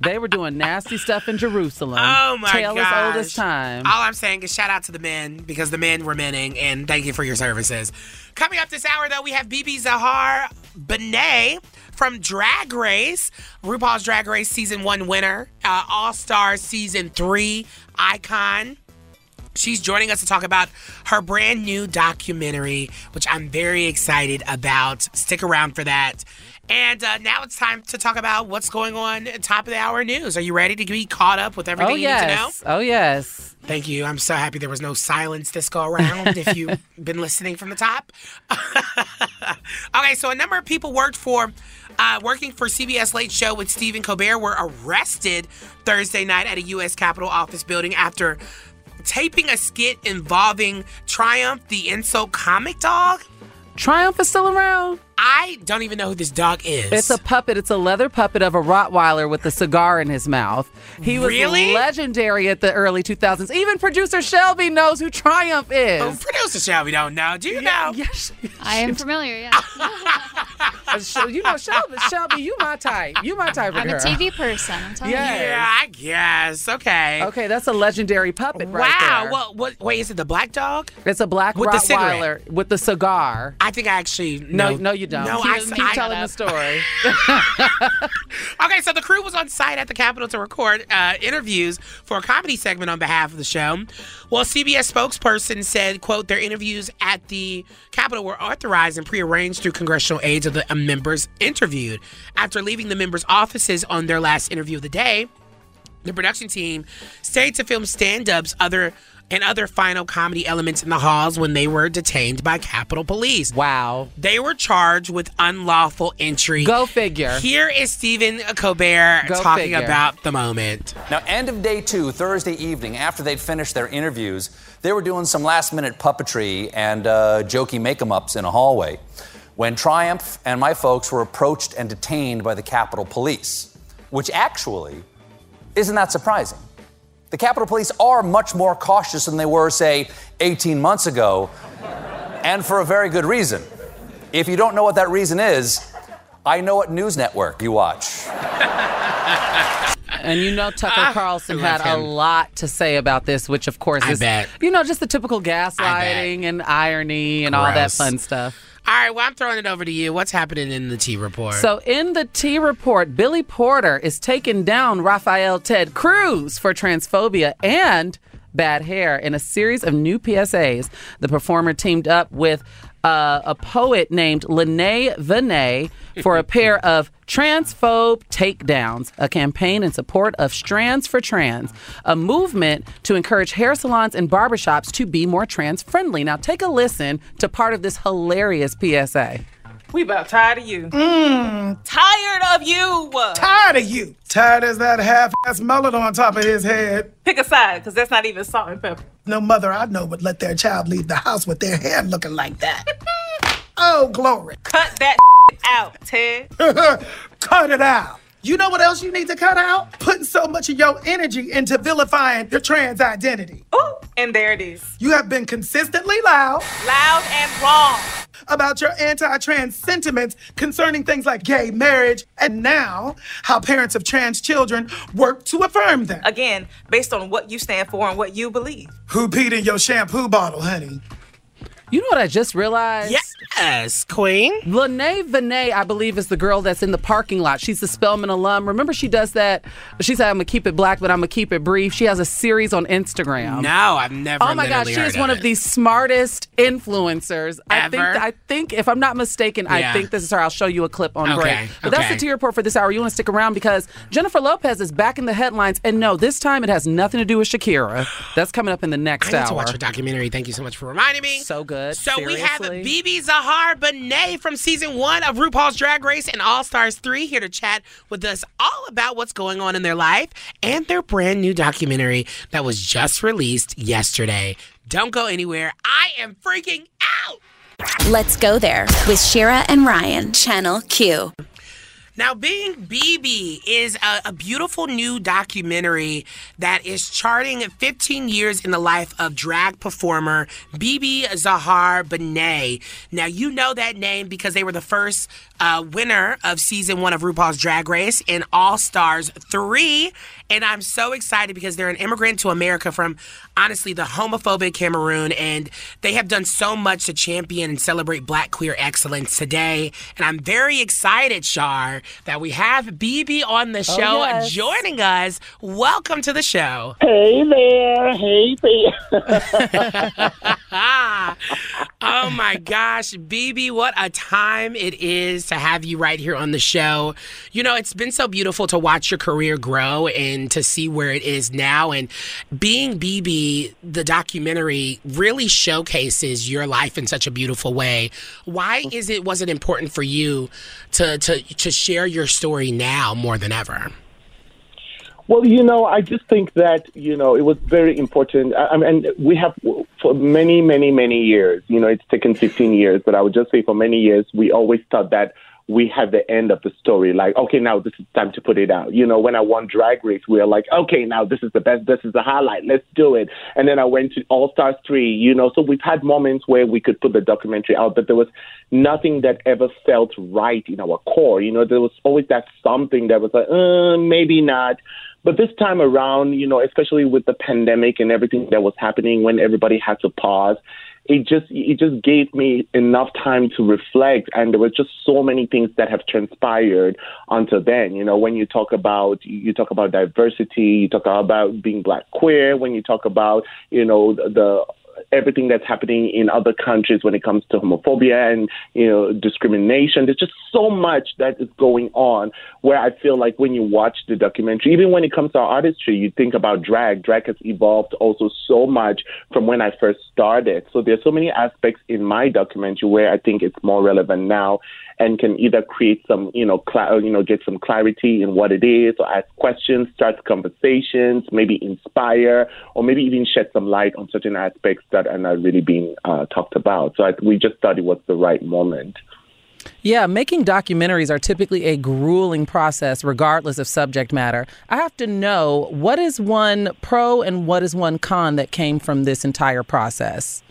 [SPEAKER 4] They were doing nasty stuff in Jerusalem.
[SPEAKER 3] Oh my
[SPEAKER 4] Tale
[SPEAKER 3] gosh.
[SPEAKER 4] as old as time.
[SPEAKER 3] All I'm saying is shout out to the men because the men were menning and thank you for your services. Coming up this hour though, we have BeBe Zahara Benet from Drag Race, RuPaul's Drag Race season one winner, uh, All Star season three icon. She's joining us to talk about her brand new documentary, which I'm very excited about. Stick around for that. And uh, now it's time to talk about what's going on at top of the hour news. Are you ready to be caught up with everything
[SPEAKER 4] oh
[SPEAKER 3] you need to know?
[SPEAKER 4] yes. Oh yes.
[SPEAKER 3] Thank you. I'm so happy there was no silence this go around if you've [LAUGHS] been listening from the top. [LAUGHS] okay, so a number of people worked for uh, working for CBS Late Show with Stephen Colbert were arrested Thursday night at a U.S. Capitol office building after taping a skit involving Triumph, the insult comic dog.
[SPEAKER 4] Triumph is still around.
[SPEAKER 3] I don't even know who this dog is.
[SPEAKER 4] It's a puppet. It's a leather puppet of a Rottweiler with a cigar in his mouth. He was
[SPEAKER 3] Really?
[SPEAKER 4] legendary at the early 2000s. Even producer Shelby knows who Triumph is.
[SPEAKER 3] Oh, producer Shelby don't know. Do you know? [LAUGHS]
[SPEAKER 4] Yes,
[SPEAKER 13] I am familiar, yeah. [LAUGHS]
[SPEAKER 4] Uh, you know Shelby. Shelby, you my type. You my type of
[SPEAKER 13] I'm a. TV person, I'm telling
[SPEAKER 4] Yes.
[SPEAKER 13] you.
[SPEAKER 3] Yeah, I guess. Okay.
[SPEAKER 4] Okay, that's a legendary puppet right
[SPEAKER 3] wow.
[SPEAKER 4] there.
[SPEAKER 3] Well, what? Wait, is it the black dog?
[SPEAKER 4] It's a black
[SPEAKER 3] With the
[SPEAKER 4] Rottweiler with the cigar.
[SPEAKER 3] I think I actually
[SPEAKER 4] No, no, you don't.
[SPEAKER 3] No,
[SPEAKER 4] keep,
[SPEAKER 3] I,
[SPEAKER 4] keep
[SPEAKER 3] I-
[SPEAKER 4] telling the story. [LAUGHS]
[SPEAKER 3] Okay, so the crew was on site at the Capitol to record uh, interviews for a comedy segment on behalf of the show. Well, CBS spokesperson said, "quote Their interviews at the Capitol were authorized and prearranged through congressional aides of the uh, members interviewed. After leaving the members' offices on their last interview of the day, the production team stayed to film stand-ups, other." And other final comedy elements in the halls when they were detained by Capitol Police.
[SPEAKER 4] Wow.
[SPEAKER 3] They were charged with unlawful entry.
[SPEAKER 4] Go figure.
[SPEAKER 3] Here is Stephen Colbert
[SPEAKER 4] Go
[SPEAKER 3] talking
[SPEAKER 4] figure.
[SPEAKER 3] about the moment.
[SPEAKER 14] Now, end of day two, Thursday evening, after they'd finished their interviews, they were doing some last minute puppetry and uh, jokey make em ups in a hallway when Triumph and my folks were approached and detained by the Capitol Police, which actually isn't that surprising. The Capitol Police are much more cautious than they were, say, 18 months ago, and for a very good reason. If you don't know what that reason is, I know what news network you watch. [LAUGHS]
[SPEAKER 4] And you know Tucker
[SPEAKER 3] Ah,
[SPEAKER 4] Carlson had
[SPEAKER 3] love
[SPEAKER 4] a lot to say about this, which of course
[SPEAKER 3] I
[SPEAKER 4] is
[SPEAKER 3] bet.
[SPEAKER 4] you know just the typical gaslighting and irony and all that fun stuff.
[SPEAKER 3] All right, well, I'm throwing it over to you. What's happening in the T report?
[SPEAKER 4] So in the T report, Billy Porter is taking down Rafael Ted Cruz for transphobia and bad hair in a series of new PSAs. The performer teamed up with uh, a poet named Lene Vinay for a pair [LAUGHS] of transphobe takedowns, a campaign in support of Strands for Trans, a movement to encourage hair salons and barbershops to be more trans friendly. Now, take a listen to part of this hilarious PSA.
[SPEAKER 15] We about tired of you. Mmm, tired of you.
[SPEAKER 16] Tired of you. Tired as that half-ass mullet on top of his head.
[SPEAKER 15] Pick a side, because that's not even salt and pepper.
[SPEAKER 16] No mother I know would let their child leave the house with their hair looking like that. [LAUGHS] oh, glory.
[SPEAKER 15] Cut that [LAUGHS] out, Ted. [LAUGHS]
[SPEAKER 16] cut it out. You know what else you need to cut out? Putting so much of your energy into vilifying your trans identity.
[SPEAKER 15] Ooh, and there it is.
[SPEAKER 16] You have been consistently loud
[SPEAKER 15] Loud and wrong.
[SPEAKER 16] about your anti trans sentiments concerning things like gay marriage and now how parents of trans children work to affirm them.
[SPEAKER 15] Again, based on what you stand for and what you believe.
[SPEAKER 16] Who peed in your shampoo bottle, honey?
[SPEAKER 4] You know what I just realized?
[SPEAKER 3] Yes, Queen.
[SPEAKER 4] Lene Vinay, I believe, is the girl that's in the parking lot. She's the Spelman alum. Remember, she does that. She said, "I'm gonna keep it black, but I'm gonna keep it brief." She has a series on Instagram.
[SPEAKER 3] No, I've never.
[SPEAKER 4] Oh my gosh, she is one
[SPEAKER 3] of
[SPEAKER 4] of the smartest influencers. I think.
[SPEAKER 3] Ever?
[SPEAKER 4] I think, if I'm not mistaken, I think this is her. I'll show you a clip on
[SPEAKER 3] Okay,
[SPEAKER 4] break. But that's the T report for this hour. You want to stick around because Jennifer Lopez is back in the headlines, and no, this time it has nothing to do with Shakira. That's coming up in the next
[SPEAKER 3] I need to watch her documentary. Thank you so much for reminding me.
[SPEAKER 4] So good.
[SPEAKER 3] So we have
[SPEAKER 4] Seriously.
[SPEAKER 3] BeBe Zahara Benet from season one of RuPaul's Drag Race and All Stars 3 here to chat with us all about what's going on in their life and their brand new documentary that was just released yesterday. Don't go anywhere. I am freaking out.
[SPEAKER 2] Let's go there with Shira and Ryan, Channel Q.
[SPEAKER 3] Now, Being BeBe is a, a beautiful new documentary that is charting 15 years in the life of drag performer BeBe Zahara Benet. Now, you know that name because they were the first uh, winner of season one of RuPaul's Drag Race in All Stars 3. And I'm so excited because they're an immigrant to America from, honestly, the homophobic Cameroon. And they have done so much to champion and celebrate Black queer excellence today. And I'm very excited, Shar, that we have BeBe on the
[SPEAKER 17] Oh,
[SPEAKER 3] show
[SPEAKER 17] yes.
[SPEAKER 3] joining us. Welcome to the show.
[SPEAKER 17] Hey there, hey there. [LAUGHS]
[SPEAKER 3] oh my gosh, BeBe, what a time it is to have you right here on the show. You know, it's been so beautiful to watch your career grow and to see where it is now. And being BeBe, the documentary really showcases your life in such a beautiful way. Why is it was it important for you to to to share your story now more than ever?
[SPEAKER 17] Well, you know, I just think that you know it was very important. I, I mean, we have for many, many, many years. You know, it's taken 15 years, but I would just say for many years we always thought that we have the end of the story. Like, okay, now this is time to put it out. You know, when I won Drag Race, we were like, okay, now this is the best. This is the highlight. Let's do it. And then I went to All Stars three. You know, so we've had moments where we could put the documentary out, but there was nothing that ever felt right in our core. You know, there was always that something that was like, uh, maybe not. But this time around, you know, especially with the pandemic and everything that was happening when everybody had to pause, it just it just gave me enough time to reflect. And there were just so many things that have transpired until then. You know when you talk about you talk about diversity you talk about being black queer when you talk about you know the, the everything that's happening in other countries when it comes to homophobia and you know discrimination. There's just so much that is going on where I feel like when you watch the documentary, even when it comes to artistry, you think about drag. Drag has evolved also so much from when I first started. So there's so many aspects in my documentary where I think it's more relevant now and can either create some, you know, cl- you know, get some clarity in what it is, or ask questions, start conversations, maybe inspire, or maybe even shed some light on certain aspects that are not really being uh, talked about. So I, we just thought it was the right moment.
[SPEAKER 4] Yeah, making documentaries are typically a grueling process, regardless of subject matter. I have to know what is one pro and what is one con that came from this entire process.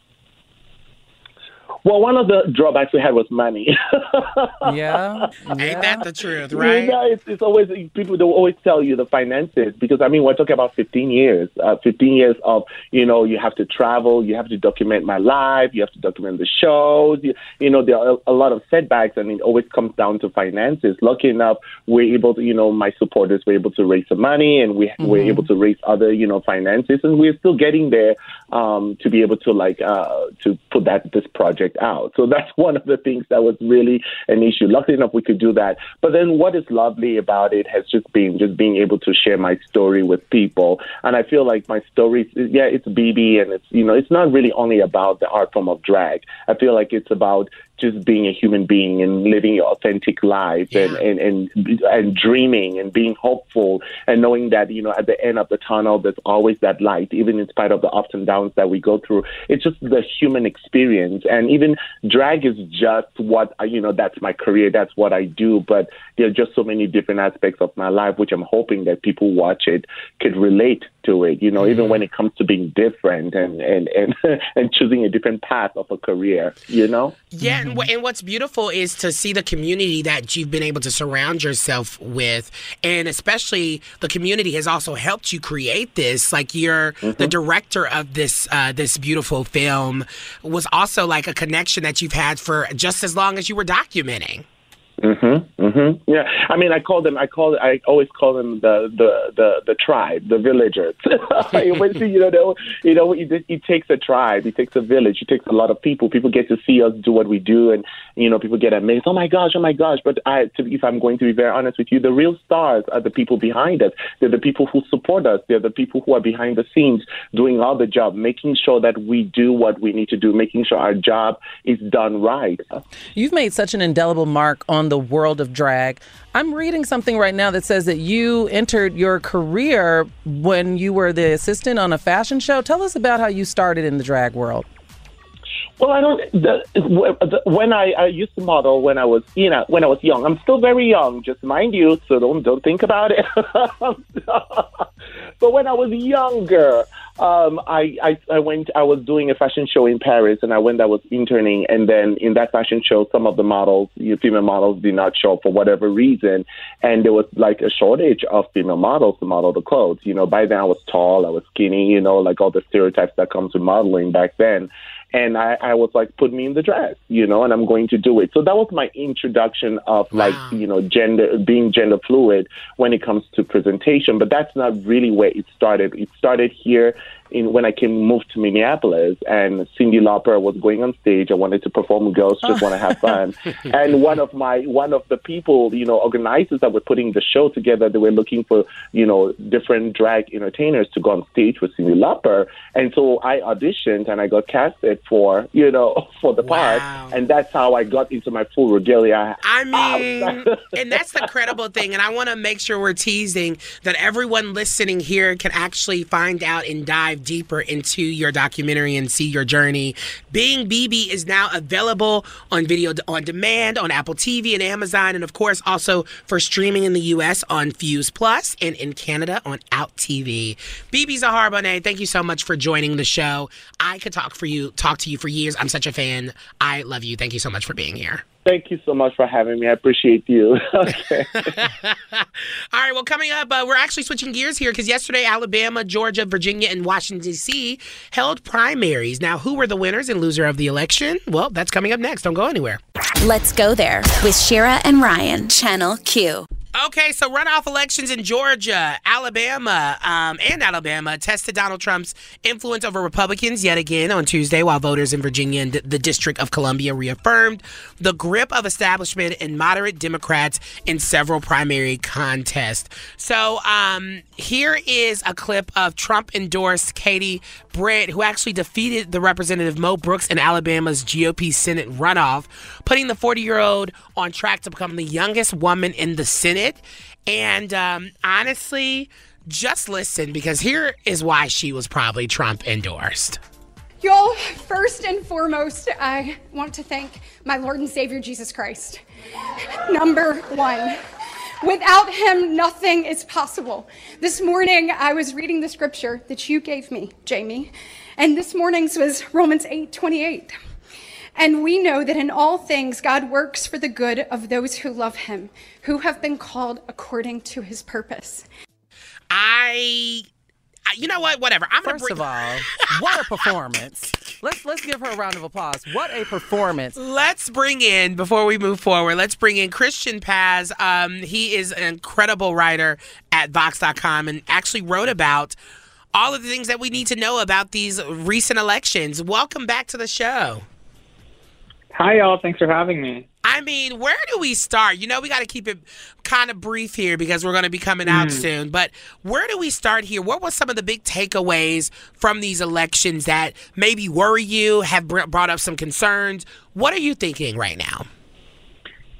[SPEAKER 17] Well, one of the drawbacks we had was money. [LAUGHS]
[SPEAKER 4] yeah.
[SPEAKER 3] Ain't that the truth,
[SPEAKER 17] You
[SPEAKER 3] right?
[SPEAKER 17] know, it's, it's always people will always tell you the finances because I mean we're talking about 15 years, uh, 15 years of you know you have to travel, you have to document my life, you have to document the shows, you, you know there are a, a lot of setbacks, and it always comes down to finances. Lucky enough, we're able to you know my supporters were able to raise some money, and we were
[SPEAKER 18] Mhm.
[SPEAKER 17] able to raise other you know finances, and we're still getting there um, to be able to like uh, to put that this project out. So that's [LAUGHS] one of the things that was really an issue. Luckily enough, we could do that. But then what is lovely about it has just been just being able to share my story with people. And I feel like my story, yeah, it's BeBe and it's, you know, it's not really only about the art form of drag. I feel like it's about just being a human being and living your authentic life and, and, and, and dreaming and being hopeful and knowing that, you know, at the end of the tunnel, there's always that light, even in spite of the ups and downs that we go through. It's just the human experience. And even drag is just what, I- you know, that's my career. That's what I do. But there are just so many different aspects of my life, which I'm hoping that people watch it could relate to it, you know, even when it comes to being different and, and, and, [LAUGHS] and choosing a different path of a career, you know?
[SPEAKER 3] Yeah, and, wh- and what's beautiful is to see the community that you've been able to surround yourself with, and especially the community has also helped you create this. Like you're the director of this uh, this beautiful film was also like a connection that you've had for just as long as you were documenting.
[SPEAKER 17] Mhm. Mhm. Yeah. I mean, I call them. I call. I always call them the the the, the tribe, the villagers. [LAUGHS] You know, you know, it, it takes a tribe. It takes a village. It takes a lot of people. People get to see us do what we do, and you know, people get amazed. Oh my gosh! Oh my gosh! But I, to, if I'm going to be very honest with you, the real stars are the people behind us. They're the people who support us. They're the people who are behind the scenes doing all the job, making sure that we do what we need to do, making sure our job is done right.
[SPEAKER 4] You've made such an indelible mark on the world of drag. I'm reading something right now that says that you entered your career when you were the assistant on a fashion show. Tell us about how you started in the drag world.
[SPEAKER 17] Well, I don't. The, the, when I, I used to model when I was, you know, when I was young. I'm still very young, just mind you. So don't don't think about it. [LAUGHS] but when I was younger, um, I, I I went. I was doing a fashion show in Paris, and I went. I was interning, and then in that fashion show, some of the models, you female models, did not show up for whatever reason, and there was like a shortage of female models to model the clothes. You know, by then I was tall, I was skinny. You know, like all the stereotypes that comes with modeling back then and I, I was like, put me in the dress, you know, and I'm going to do it. So that was my introduction of like, you know, gender, being gender fluid when it comes to presentation. But that's not really where it started. It started here in when I came moved to Minneapolis, and Cyndi Lauper was going on stage. I wanted to perform Girls Just Want to Have Fun, [LAUGHS] and one of my one of the people, you know, organizers that were putting the show together, they were looking for you know different drag entertainers to go on stage with Cyndi Lauper, and so I auditioned and I got casted for you know [LAUGHS] for the part, and that's how I got into my full regalia.
[SPEAKER 3] I um, mean, [LAUGHS] and that's the credible thing. And I want to make sure we're teasing that everyone listening here can actually find out and dive deeper into your documentary and see your journey. Being BeBe is now available on video on demand on Apple TV and Amazon, and of course also for streaming in the US on Fuse Plus and in Canada on Out TV. BeBe Zahara Benet, thank you so much for joining the show. I could talk for you, talk to you for years. I'm such a fan. I love you. Thank you so much for being here.
[SPEAKER 17] Thank you so much for having me. I appreciate you. [LAUGHS] okay. [LAUGHS]
[SPEAKER 3] All right, well, coming up, uh, we're actually switching gears here because yesterday, Alabama, Georgia, Virginia, and Washington, D.C. held primaries. Now, who were the winners and loser of the election? Well, that's coming up next. Don't go anywhere.
[SPEAKER 2] Let's go there with Shira and Ryan, Channel Q.
[SPEAKER 3] Okay, so runoff elections in Georgia, Alabama, um, and Alabama tested Donald Trump's influence over Republicans yet again on Tuesday, while voters in Virginia and the District of Columbia reaffirmed the grip of establishment and moderate Democrats in several primary contests. So um, here is a clip of Trump endorsed Katie Britt, who actually defeated the Representative Mo Brooks in Alabama's GOP Senate runoff, putting the 40 year old on track to become the youngest woman in the Senate. And um, honestly, just listen because here is why she was probably Trump endorsed.
[SPEAKER 18] Y'all, first and foremost, I want to thank my Lord and Savior Jesus Christ. Number one. Without him, nothing is possible. This morning, I was reading the scripture that you gave me, Jamie, and this morning's was Romans 8 28. And we know that in all things, God works for the good of those who love him, who have been called according to his purpose.
[SPEAKER 3] I. I- You know what? Whatever. I'm gonna
[SPEAKER 4] First
[SPEAKER 3] bring.
[SPEAKER 4] of all, what a performance. [LAUGHS] Let's let's give her a round of applause. What a performance.
[SPEAKER 3] Let's bring in before we move forward. Let's bring in Christian Paz. Um, he is an incredible writer at Vox.com and actually wrote about all of the things that we need to know about these recent elections. Welcome back to the show.
[SPEAKER 19] Hi, y'all. Thanks for having me.
[SPEAKER 3] I mean, where do we start? You know, we got to keep it kind of brief here because we're going to be coming out
[SPEAKER 19] Mm.
[SPEAKER 3] soon. But where do we start here? What were some of the big takeaways from these elections that maybe worry you, have brought up some concerns? What are you thinking right now?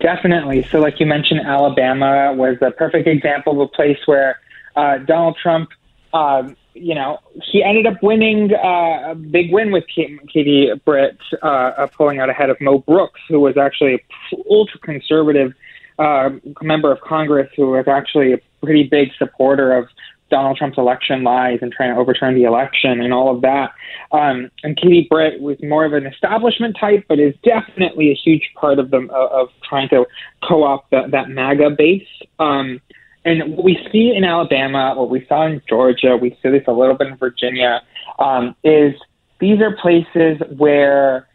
[SPEAKER 19] Definitely. So, like you mentioned, Alabama was a perfect example of a place where uh, Donald Trump, um, you know, he ended up winning uh, a big win with Katie Britt, uh, uh, pulling out ahead of Mo Brooks, who was actually a ultra conservative uh, member of Congress who was actually a pretty big supporter of Donald Trump's election lies and trying to overturn the election and all of that. Um, and Katie Britt was more of an establishment type, but is definitely a huge part of them of, trying to co-opt that MAGA base. Um, and what we see in Alabama, what we saw in Georgia, we see this a little bit in Virginia, um, is these are places where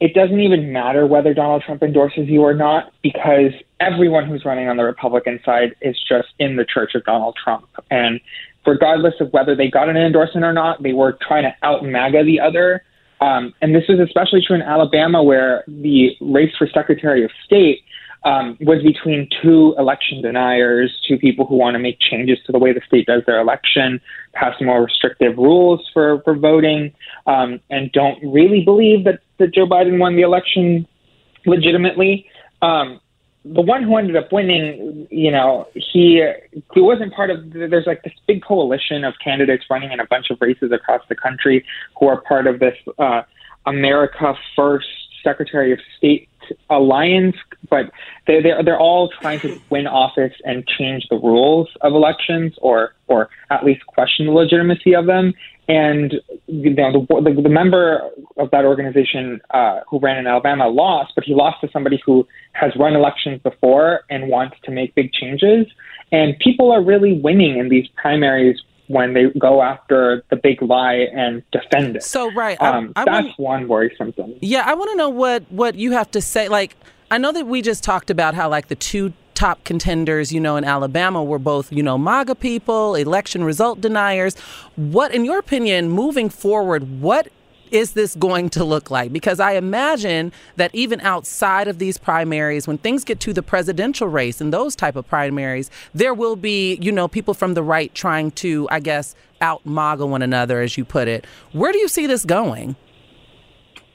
[SPEAKER 19] it doesn't even matter whether Donald Trump endorses you or not because everyone who's running on the Republican side is just in the church of Donald Trump. And regardless of whether they got an endorsement or not, they were trying to out MAGA the other. Um, and this is especially true in Alabama, where the race for Secretary of State um, was between two election deniers, two people who want to make changes to the way the state does their election, pass more restrictive rules for, for voting, um, and don't really believe that, that Joe Biden won the election legitimately. Um, the one who ended up winning, you know, he he wasn't part of. There's like this big coalition of candidates running in a bunch of races across the country who are part of this uh, America First Secretary of State alliance, but they're, they're, they're all trying to win office and change the rules of elections, or or at least question the legitimacy of them. And you know, the, the, the member of that organization uh, who ran in Alabama lost, but he lost to somebody who has run elections before and wants to make big changes. And people are really winning in these primaries when they go after the big lie and defend it.
[SPEAKER 4] So right,
[SPEAKER 19] um,
[SPEAKER 4] I, I
[SPEAKER 19] that's
[SPEAKER 4] wanna-
[SPEAKER 19] one worrisome thing.
[SPEAKER 4] Yeah, I want to know what what you have to say. Like, I know that we just talked about how like the two top contenders, you know, in Alabama were both, you know, MAGA people, election result deniers. What, in your opinion, moving forward, what is this going to look like? Because I imagine that even outside of these primaries, when things get to the presidential race and those type of primaries, there will be, you know, people from the right trying to, I guess, out MAGA one another, as you put it. Where do you see this going?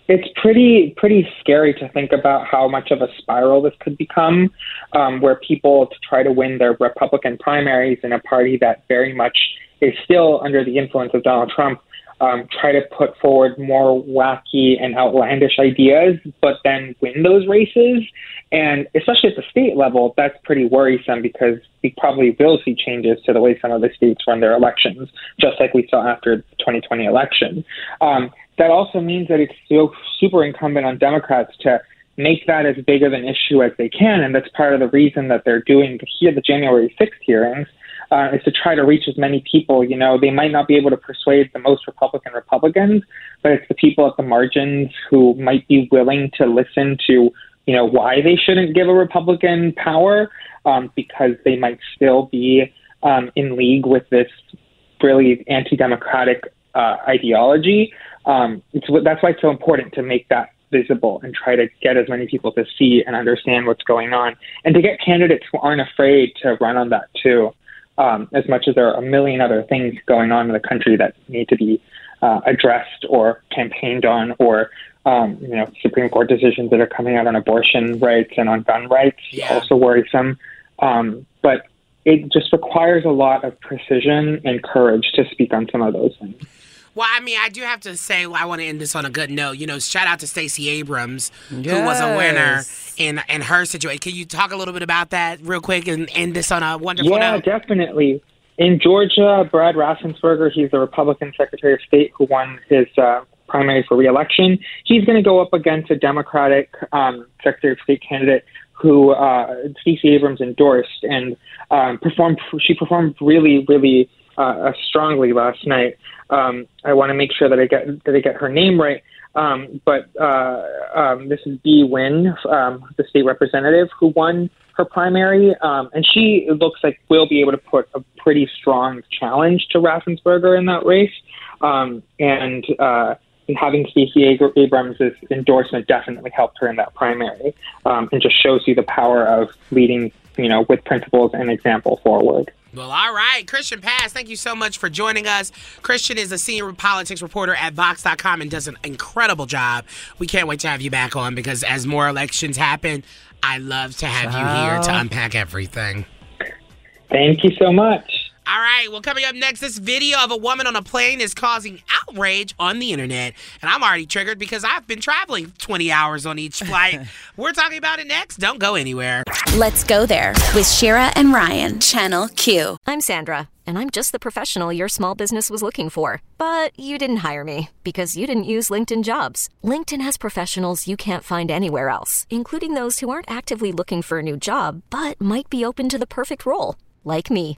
[SPEAKER 19] It's pretty pretty scary to think about how much of a spiral this could become, um, where people to try to win their Republican primaries in a party that very much is still under the influence of Donald Trump, um, try to put forward more wacky and outlandish ideas, but then win those races. And especially at the state level, that's pretty worrisome because we probably will see changes to the way some of the states run their elections, just like we saw after the 2020 election. Um, that also means that it's so super incumbent on Democrats to make that as big of an issue as they can, and that's part of the reason that they're doing here the January 6th hearings. Uh, is to try to reach as many people. You know, they might not be able to persuade the most Republican Republicans, but it's the people at the margins who might be willing to listen to, you know, why they shouldn't give a Republican power um, because they might still be um, in league with this really anti-democratic uh, ideology. Um, it's, that's why it's so important to make that visible and try to get as many people to see and understand what's going on, and to get candidates who aren't afraid to run on that too. Um, as much as there are a million other things going on in the country that need to be uh, addressed or campaigned on, or um, you know, Supreme Court decisions that are coming out on abortion rights and on gun rights, also worrisome. Um, but it just requires a lot of precision and courage to speak on some of those things.
[SPEAKER 3] Well, I mean, I do have to say, well, I want to end this on a good note. You know, shout out to Stacey Abrams, who was a winner in in her situation. Can you talk a little bit about that real quick and end this on a wonderful
[SPEAKER 19] Yeah,
[SPEAKER 3] note?
[SPEAKER 19] Yeah, definitely. In Georgia, Brad Raffensperger, he's the Republican Secretary of State who won his uh, primary for reelection. He's going to go up against a Democratic um, Secretary of State candidate who uh, Stacey Abrams endorsed and um, performed. She performed really, really uh, strongly last night. Um, I want to make sure that I get that I get her name right. Um, but uh, um, this is Bee Nguyen, um, the state representative who won her primary, um, and she looks like will be able to put a pretty strong challenge to Raffensperger in that race. Um, and uh, and having Stacey Abrams' endorsement definitely helped her in that primary, um, and just shows you the power of leading, you know, with principles and example forward.
[SPEAKER 3] Well, all right. Christian Paz, thank you so much for joining us. Christian is a senior politics reporter at Vox.com and does an incredible job. We can't wait to have you back on because as more elections happen, I love to have you here to unpack everything.
[SPEAKER 19] Thank you so much.
[SPEAKER 3] All right, well, coming up next, this video of a woman on a plane is causing outrage on the internet. And I'm already triggered because I've been traveling 20 hours on each flight. [LAUGHS] We're talking about it next. Don't go anywhere.
[SPEAKER 2] Let's go there with Shira and Ryan, Channel Q.
[SPEAKER 20] I'm Sandra, and I'm just the professional your small business was looking for. But you didn't hire me because you didn't use LinkedIn jobs. LinkedIn has professionals you can't find anywhere else, including those who aren't actively looking for a new job but might be open to the perfect role, like me.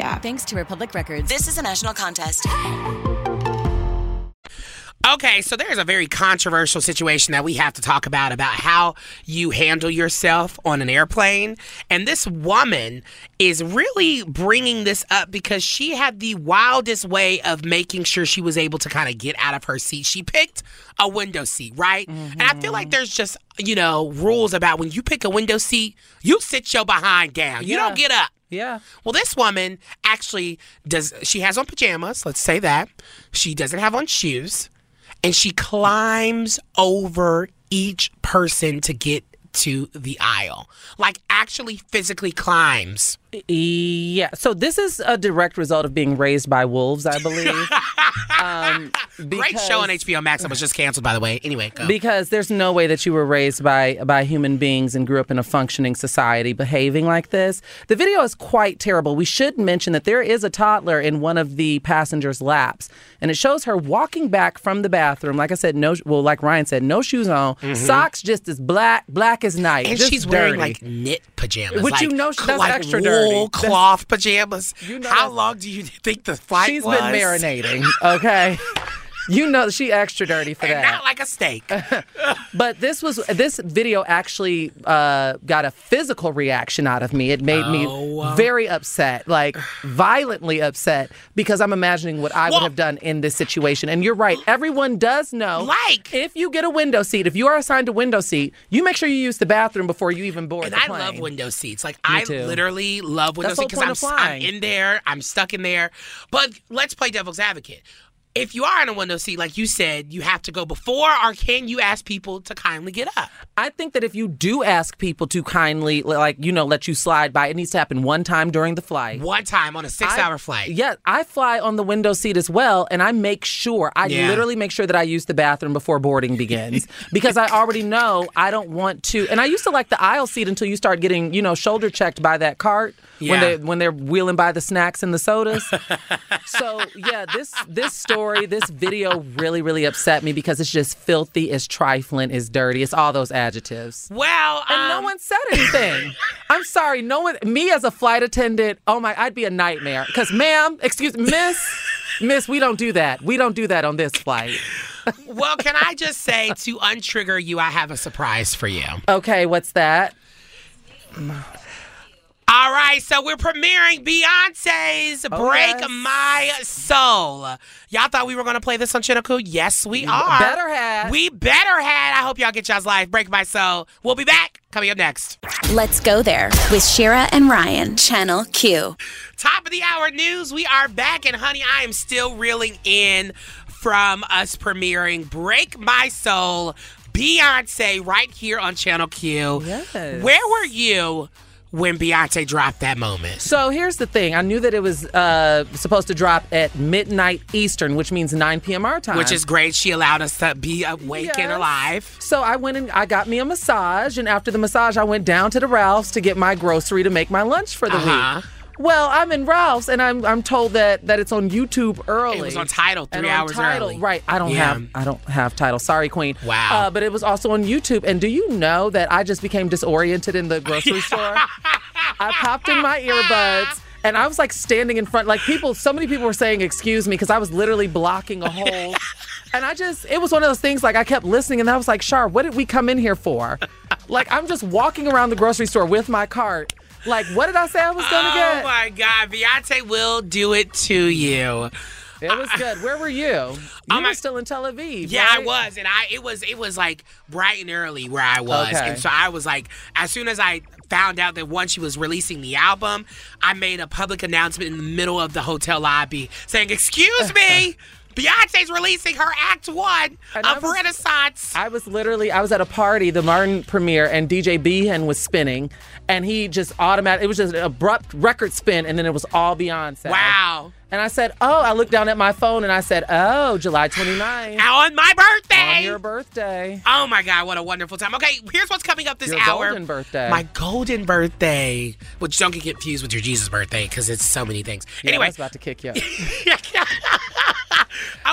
[SPEAKER 21] app. Thanks to Republic Records. This is a national contest.
[SPEAKER 3] Okay, so there's a very controversial situation that we have to talk about about how you handle yourself on an airplane. And this woman is really bringing this up because she had the wildest way of making sure she was able to kind of get out of her seat. She picked a window seat, right? And I feel like mm-hmm. there's just, you know, rules about when you pick a window seat, you sit your behind down. You don't get up.
[SPEAKER 4] Yeah.
[SPEAKER 3] Well, this woman actually does. She has on pajamas. Let's say that she doesn't have on shoes, and she climbs over each person to get to the aisle. Like actually physically climbs.
[SPEAKER 4] Yeah. So this is a direct result of being raised by wolves, I believe. [LAUGHS] um,
[SPEAKER 3] Great show on HBO Max. That was just canceled, by the way. Anyway, go.
[SPEAKER 4] Because there's no way that you were raised by by human beings and grew up in a functioning society behaving like this. The video is quite terrible. We should mention that there is a toddler in one of the passengers' laps, and it shows her walking back from the bathroom. Like I said, no. Well, like Ryan said, no shoes on,
[SPEAKER 3] Mhm.
[SPEAKER 4] socks just as black, black as night,
[SPEAKER 3] and she's wearing like knit pajamas.
[SPEAKER 4] Which
[SPEAKER 3] like,
[SPEAKER 4] you know she- that's
[SPEAKER 3] like
[SPEAKER 4] extra dirty. That's-
[SPEAKER 3] cloth pajamas.
[SPEAKER 4] You know
[SPEAKER 3] How long do you think the flight
[SPEAKER 4] She's
[SPEAKER 3] was?
[SPEAKER 4] been marinating. Okay. [LAUGHS] You know she extra dirty for that.
[SPEAKER 3] Not like a steak. [LAUGHS]
[SPEAKER 4] But this was this video actually uh, got a physical reaction out of me. It made
[SPEAKER 3] Oh.
[SPEAKER 4] me very upset, like violently upset, because I'm imagining what I would have done in this situation. And you're right, everyone does know.
[SPEAKER 3] Like
[SPEAKER 4] if you get a window seat, if you are assigned a window seat, you make sure you use the bathroom before you even board
[SPEAKER 3] And I
[SPEAKER 4] plane.
[SPEAKER 3] love window seats. Like
[SPEAKER 4] Me
[SPEAKER 3] I
[SPEAKER 4] too.
[SPEAKER 3] literally love window
[SPEAKER 4] That's
[SPEAKER 3] seats because I'm, I'm in there, I'm stuck in there. But let's play devil's advocate. If you are in a window seat, like you said, you have to go before, or can you ask people to kindly get up?
[SPEAKER 4] I think that if you do ask people to kindly, like, you know, let you slide by, it needs to happen one time during the flight.
[SPEAKER 3] One time on a six-hour flight.
[SPEAKER 4] Yeah, I fly on the window seat as well, and I make sure, I
[SPEAKER 3] Yeah.
[SPEAKER 4] literally make sure that I use the bathroom before boarding begins [LAUGHS] because I already know I don't want to. And I used to like the aisle seat until you start getting, you know, shoulder checked by that cart when they when they're wheeling by the snacks and the sodas. [LAUGHS] so yeah, this this story, this video really really upset me because it's just filthy, it's trifling, it's dirty, it's all those adjectives.
[SPEAKER 3] Well,
[SPEAKER 4] and no um, one said anything. I'm sorry, no one. Me as a flight attendant, oh my, I'd be a nightmare. Cause, ma'am, excuse, miss, miss, we don't do that. We don't do that on this flight.
[SPEAKER 3] well, can I just say to untrigger you, I have a surprise for you.
[SPEAKER 4] Okay, what's that?
[SPEAKER 3] All right, so we're premiering Beyonce's
[SPEAKER 4] Oh,
[SPEAKER 3] Break
[SPEAKER 4] yes.
[SPEAKER 3] My Soul. Y'all thought we were going to play this on Channel Cool? Yes, we are.
[SPEAKER 4] We better had.
[SPEAKER 3] We better had. I hope y'all get y'all's life. Break My Soul. We'll be back. Coming up next.
[SPEAKER 2] Let's go there with Shira and Ryan, Channel Q.
[SPEAKER 3] Top of the hour news. We are back, and honey, I am still reeling in from us premiering Break My Soul, Beyonce, right here on Channel Q.
[SPEAKER 4] Yes.
[SPEAKER 3] Where were you when Beyonce dropped that moment?
[SPEAKER 4] So here's the thing. I knew that it was uh, supposed to drop at midnight Eastern, which means 9 p.m. our time.
[SPEAKER 3] Which is great. She allowed us to be awake and alive.
[SPEAKER 4] So I went and I got me a massage, and after the massage, I went down to the Ralph's to get my grocery to make my lunch for the
[SPEAKER 3] Uh-huh.
[SPEAKER 4] week. Well, I'm in Ralph's, and I'm I'm told that that it's on YouTube early.
[SPEAKER 3] It was on
[SPEAKER 4] And
[SPEAKER 3] three
[SPEAKER 4] on
[SPEAKER 3] hours
[SPEAKER 4] Tidal,
[SPEAKER 3] early.
[SPEAKER 4] Right. I don't
[SPEAKER 3] Yeah.
[SPEAKER 4] have I don't have Tidal. Sorry, Queen.
[SPEAKER 3] Wow.
[SPEAKER 4] Uh, but it was also on YouTube. And do you know that I just became disoriented in the grocery [LAUGHS] store? I popped in my earbuds. And I was like standing in front, like people, so many people were saying, excuse me, because I was literally blocking a hole. [LAUGHS] and I just, it was one of those things like I kept listening and I was like, Shar, what did we come in here for? like I'm just walking around the grocery store with my cart. Like, what did I say I was going to
[SPEAKER 3] Oh
[SPEAKER 4] get?
[SPEAKER 3] Oh my God. Beyonce will do it to you.
[SPEAKER 4] It was good. Where were you? You oh were still in Tel Aviv.
[SPEAKER 3] Yeah, I was, and I it was it was like bright and early where I was,
[SPEAKER 4] Okay.
[SPEAKER 3] and so I was like, as soon as I found out that once she was releasing the album, I made a public announcement in the middle of the hotel lobby saying, "Excuse me." Beyonce's releasing her Act One of Renaissance.
[SPEAKER 4] I was literally, I was at a party, the Martin premiere, and DJ Behan was spinning, and he just automatic. It was just an abrupt record spin, and then it was all Beyonce.
[SPEAKER 3] Wow.
[SPEAKER 4] And I said, oh, I looked down at my phone and I said, oh, July 29th.
[SPEAKER 3] On my birthday.
[SPEAKER 4] On your birthday.
[SPEAKER 3] Oh my God, what a wonderful time. Okay, here's what's coming up this
[SPEAKER 4] Your
[SPEAKER 3] hour.
[SPEAKER 4] golden birthday.
[SPEAKER 3] My golden birthday. Which don't get confused with your Jesus birthday because it's so many things.
[SPEAKER 4] Yeah, I
[SPEAKER 3] anyway,
[SPEAKER 4] was about to kick you. [LAUGHS]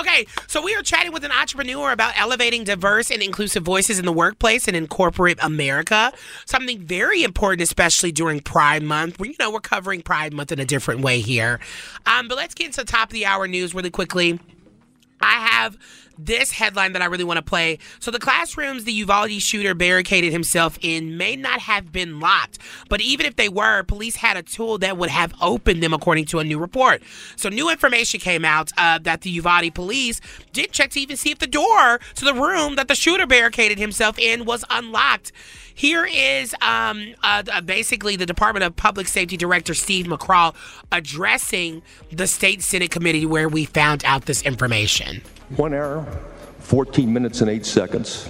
[SPEAKER 3] okay, so we are chatting with an entrepreneur about elevating diverse and inclusive voices in the workplace and in corporate America. Something very important, especially during Pride Month. We, you know, we're covering Pride Month in a different way here. Um, but let's get into top of the hour news really quickly. I have this headline that I really want to play. So, the classrooms the Uvalde shooter barricaded himself in may not have been locked, but even if they were, police had a tool that would have opened them, according to a new report. So, new information came out uh, that the Uvalde police did check to even see if the door to the room that the shooter barricaded himself in was unlocked. Here is um, uh, basically the Department of Public Safety Director Steve McCraw addressing the State Senate committee where we found out this information.
[SPEAKER 22] One hour, 14 minutes, and 8 seconds.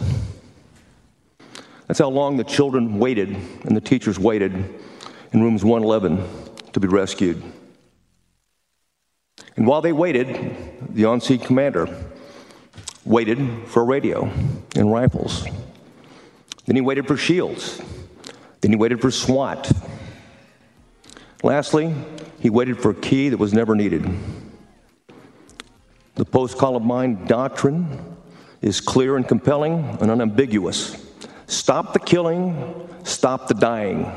[SPEAKER 22] That's how long the children waited and the teachers waited in rooms 111 to be rescued. And while they waited, the on scene commander waited for radio and rifles. Then he waited for shields. Then he waited for SWAT. Lastly, he waited for a key that was never needed. The post Columbine doctrine is clear and compelling and unambiguous. Stop the killing, stop the dying.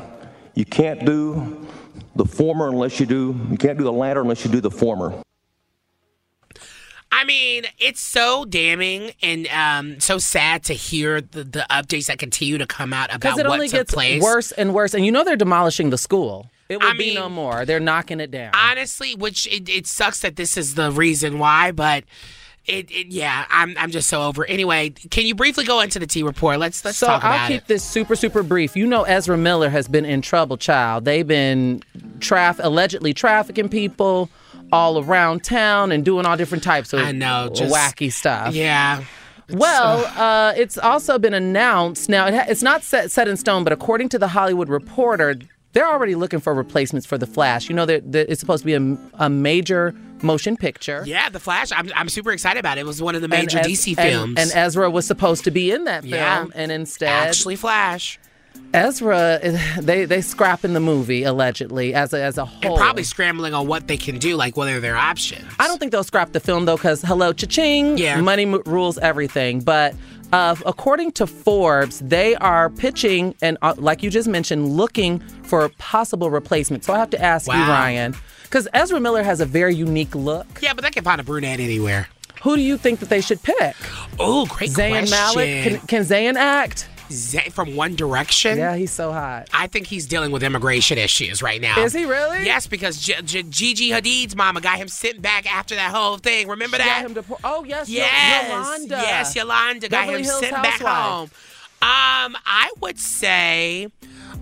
[SPEAKER 22] You can't do the former unless you do, you can't do the latter unless you do the former.
[SPEAKER 3] I mean, it's so damning and um, so sad to hear the, the updates that continue to come out about
[SPEAKER 4] Because it
[SPEAKER 3] what
[SPEAKER 4] only
[SPEAKER 3] took
[SPEAKER 4] gets
[SPEAKER 3] place.
[SPEAKER 4] worse and worse. And you know they're demolishing the school. It will
[SPEAKER 3] I
[SPEAKER 4] be no more. They're knocking it down.
[SPEAKER 3] Honestly, which it, it sucks that this is the reason why, but it, it yeah, I'm I'm just so over. Anyway, can you briefly go into the T report? Let's let's
[SPEAKER 4] so
[SPEAKER 3] talk about
[SPEAKER 4] I'll keep
[SPEAKER 3] it.
[SPEAKER 4] this super super brief. You know Ezra Miller has been in trouble, child. They've been traf allegedly trafficking people all around town and doing all different types of
[SPEAKER 3] I know, just-
[SPEAKER 4] wacky stuff.
[SPEAKER 3] Yeah.
[SPEAKER 4] Well, uh, it's also been announced. Now, it ha- it's not set, set in stone, but according to the Hollywood Reporter, they're already looking for replacements for The Flash. You know, that that it's supposed to be a, a major motion picture.
[SPEAKER 3] Yeah, The Flash. I'm, I'm super excited about it. It was one of the major
[SPEAKER 4] Ez-
[SPEAKER 3] DC
[SPEAKER 4] and-
[SPEAKER 3] films.
[SPEAKER 4] And, Ezra was supposed to be in that film,
[SPEAKER 3] Yeah.
[SPEAKER 4] and instead,
[SPEAKER 3] Actually, Flash.
[SPEAKER 4] Ezra, [LAUGHS] they they scrap in the movie allegedly as a, as a whole.
[SPEAKER 3] And probably scrambling on what they can do, like what are their options.
[SPEAKER 4] I don't think they'll scrap the film though, because hello, cha-ching,
[SPEAKER 3] Yeah.
[SPEAKER 4] money m- rules everything. But uh, according to Forbes, they are pitching and, uh, like you just mentioned, looking for a possible replacement. So I have to ask you, Ryan, because Ezra Miller has a very unique look.
[SPEAKER 3] Yeah, but they can find a brunette anywhere.
[SPEAKER 4] Who do you think that they should pick?
[SPEAKER 3] Oh, great
[SPEAKER 4] Zayn
[SPEAKER 3] question.
[SPEAKER 4] Malik? Can, can Zayn act?
[SPEAKER 3] Zay from One Direction.
[SPEAKER 4] Yeah, he's so hot.
[SPEAKER 3] I think he's dealing with immigration issues right now.
[SPEAKER 4] Is he really?
[SPEAKER 3] Yes, because G- G- Gigi Hadid's mama got him sent back after that whole thing. Remember
[SPEAKER 4] She
[SPEAKER 3] that?
[SPEAKER 4] got him depor- oh yes,
[SPEAKER 3] Yes,
[SPEAKER 4] Yolanda.
[SPEAKER 3] yes, Yolanda got
[SPEAKER 4] Beverly
[SPEAKER 3] him
[SPEAKER 4] Hills
[SPEAKER 3] sent back home. Um, I would say,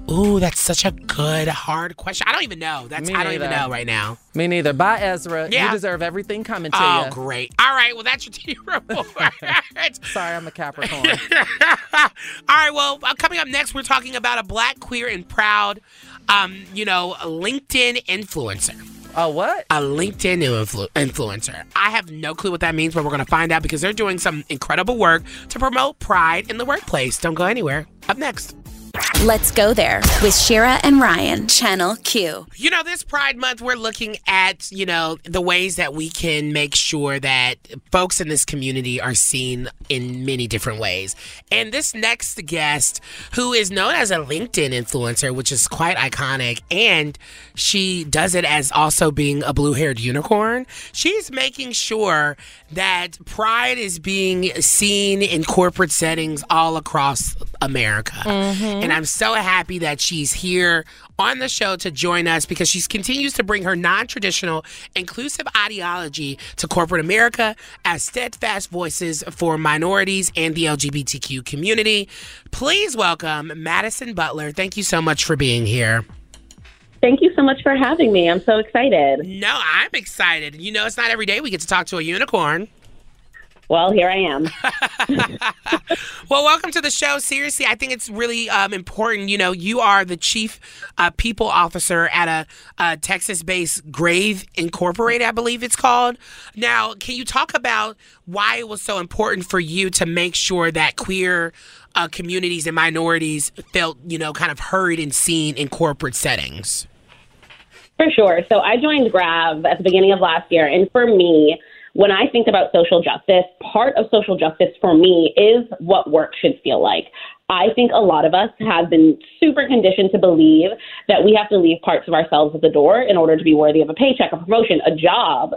[SPEAKER 3] ooh, that's such a good hard question. I don't even know. That's
[SPEAKER 4] Me
[SPEAKER 3] I don't even know right now.
[SPEAKER 4] Me neither. Bye, Ezra.
[SPEAKER 3] Yeah.
[SPEAKER 4] You deserve everything coming to
[SPEAKER 3] Oh,
[SPEAKER 4] you.
[SPEAKER 3] great. All right, well, that's your [LAUGHS] T report. [LAUGHS]
[SPEAKER 4] Sorry, I'm a Capricorn. [LAUGHS]
[SPEAKER 3] All right, well, uh, coming up next, we're talking about a black, queer, and proud, um, you know, LinkedIn influencer.
[SPEAKER 4] A what?
[SPEAKER 3] A LinkedIn influ- influencer. I have no clue what that means, but we're going to find out because they're doing some incredible work to promote pride in the workplace. Don't go anywhere. Up next.
[SPEAKER 2] Let's go there with Shira and Ryan, Channel Q.
[SPEAKER 3] You know, this Pride Month, we're looking at, you know, the ways that we can make sure that folks in this community are seen in many different ways. And this next guest, who is known as a LinkedIn influencer, which is quite iconic, and she does it as also being a blue haired unicorn, she's making sure that pride is being seen in corporate settings all across America. Mm-hmm. And I'm so happy that she's here on the show to join us because she continues to bring her non traditional, inclusive ideology to corporate America as steadfast voices for minorities and the LGBTQ community. Please welcome Madison Butler. Thank you so much for being here.
[SPEAKER 23] Thank you so much for having me. I'm so excited.
[SPEAKER 3] No, I'm excited. You know, it's not every day we get to talk to a unicorn.
[SPEAKER 23] Well, here I am. [LAUGHS] [LAUGHS]
[SPEAKER 3] well, welcome to the show. Seriously, I think it's really um, important. You know, you are the chief uh, people officer at a, a Texas based Grav Incorporated, I believe it's called. Now, can you talk about why it was so important for you to make sure that queer uh, communities and minorities felt, you know, kind of heard and seen in corporate settings?
[SPEAKER 23] For sure. So I joined Grav at the beginning of last year, and for me, when I think about social justice, part of social justice for me is what work should feel like. I think a lot of us have been super conditioned to believe that we have to leave parts of ourselves at the door in order to be worthy of a paycheck, a promotion, a job.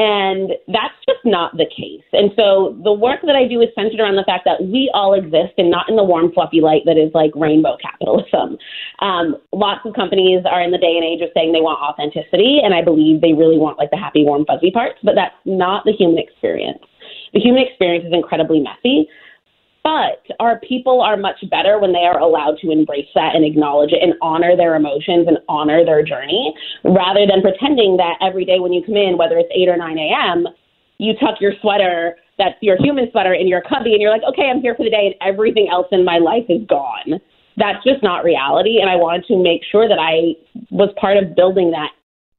[SPEAKER 23] And that's just not the case. And so the work that I do is centered around the fact that we all exist and not in the warm, fluffy light that is like rainbow capitalism. Um, lots of companies are in the day and age of saying they want authenticity, and I believe they really want like the happy, warm, fuzzy parts, but that's not the human experience. The human experience is incredibly messy. But our people are much better when they are allowed to embrace that and acknowledge it and honor their emotions and honor their journey rather than pretending that every day when you come in, whether it's 8 or 9 a.m., you tuck your sweater, that's your human sweater, in your cubby and you're like, okay, I'm here for the day and everything else in my life is gone. That's just not reality. And I wanted to make sure that I was part of building that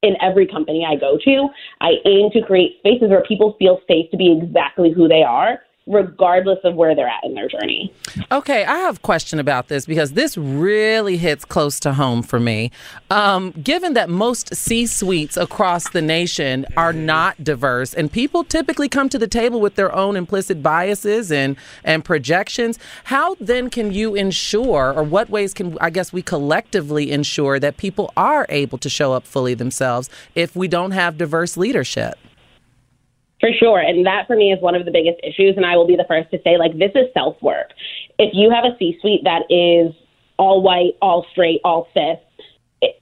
[SPEAKER 23] in every company I go to. I aim to create spaces where people feel safe to be exactly who they are regardless of where they're at in their journey.
[SPEAKER 4] Okay, I have a question about this because this really hits close to home for me. Um, given that most C suites across the nation are not diverse, and people typically come to the table with their own implicit biases and, and projections, how then can you ensure, or what ways can I guess we collectively ensure that people are able to show up fully themselves if we don't have diverse leadership?
[SPEAKER 23] For sure. And that for me is one of the biggest issues. And I will be the first to say, like, this is self work. If you have a C suite that is all white, all straight, all cis, it,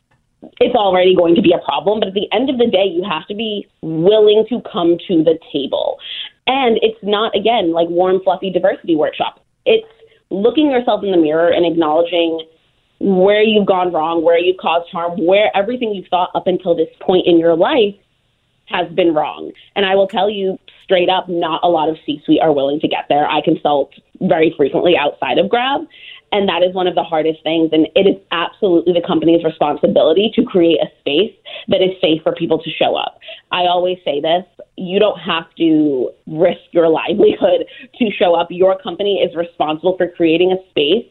[SPEAKER 23] it's already going to be a problem. But at the end of the day, you have to be willing to come to the table. And it's not, again, like warm, fluffy diversity workshop. It's looking yourself in the mirror and acknowledging where you've gone wrong, where you've caused harm, where everything you've thought up until this point in your life has been wrong. And I will tell you straight up, not a lot of C suite are willing to get there. I consult very frequently outside of Grav. And that is one of the hardest things. And it is absolutely the company's responsibility to create a space that is safe for people to show up. I always say this you don't have to risk your livelihood to show up. Your company is responsible for creating a space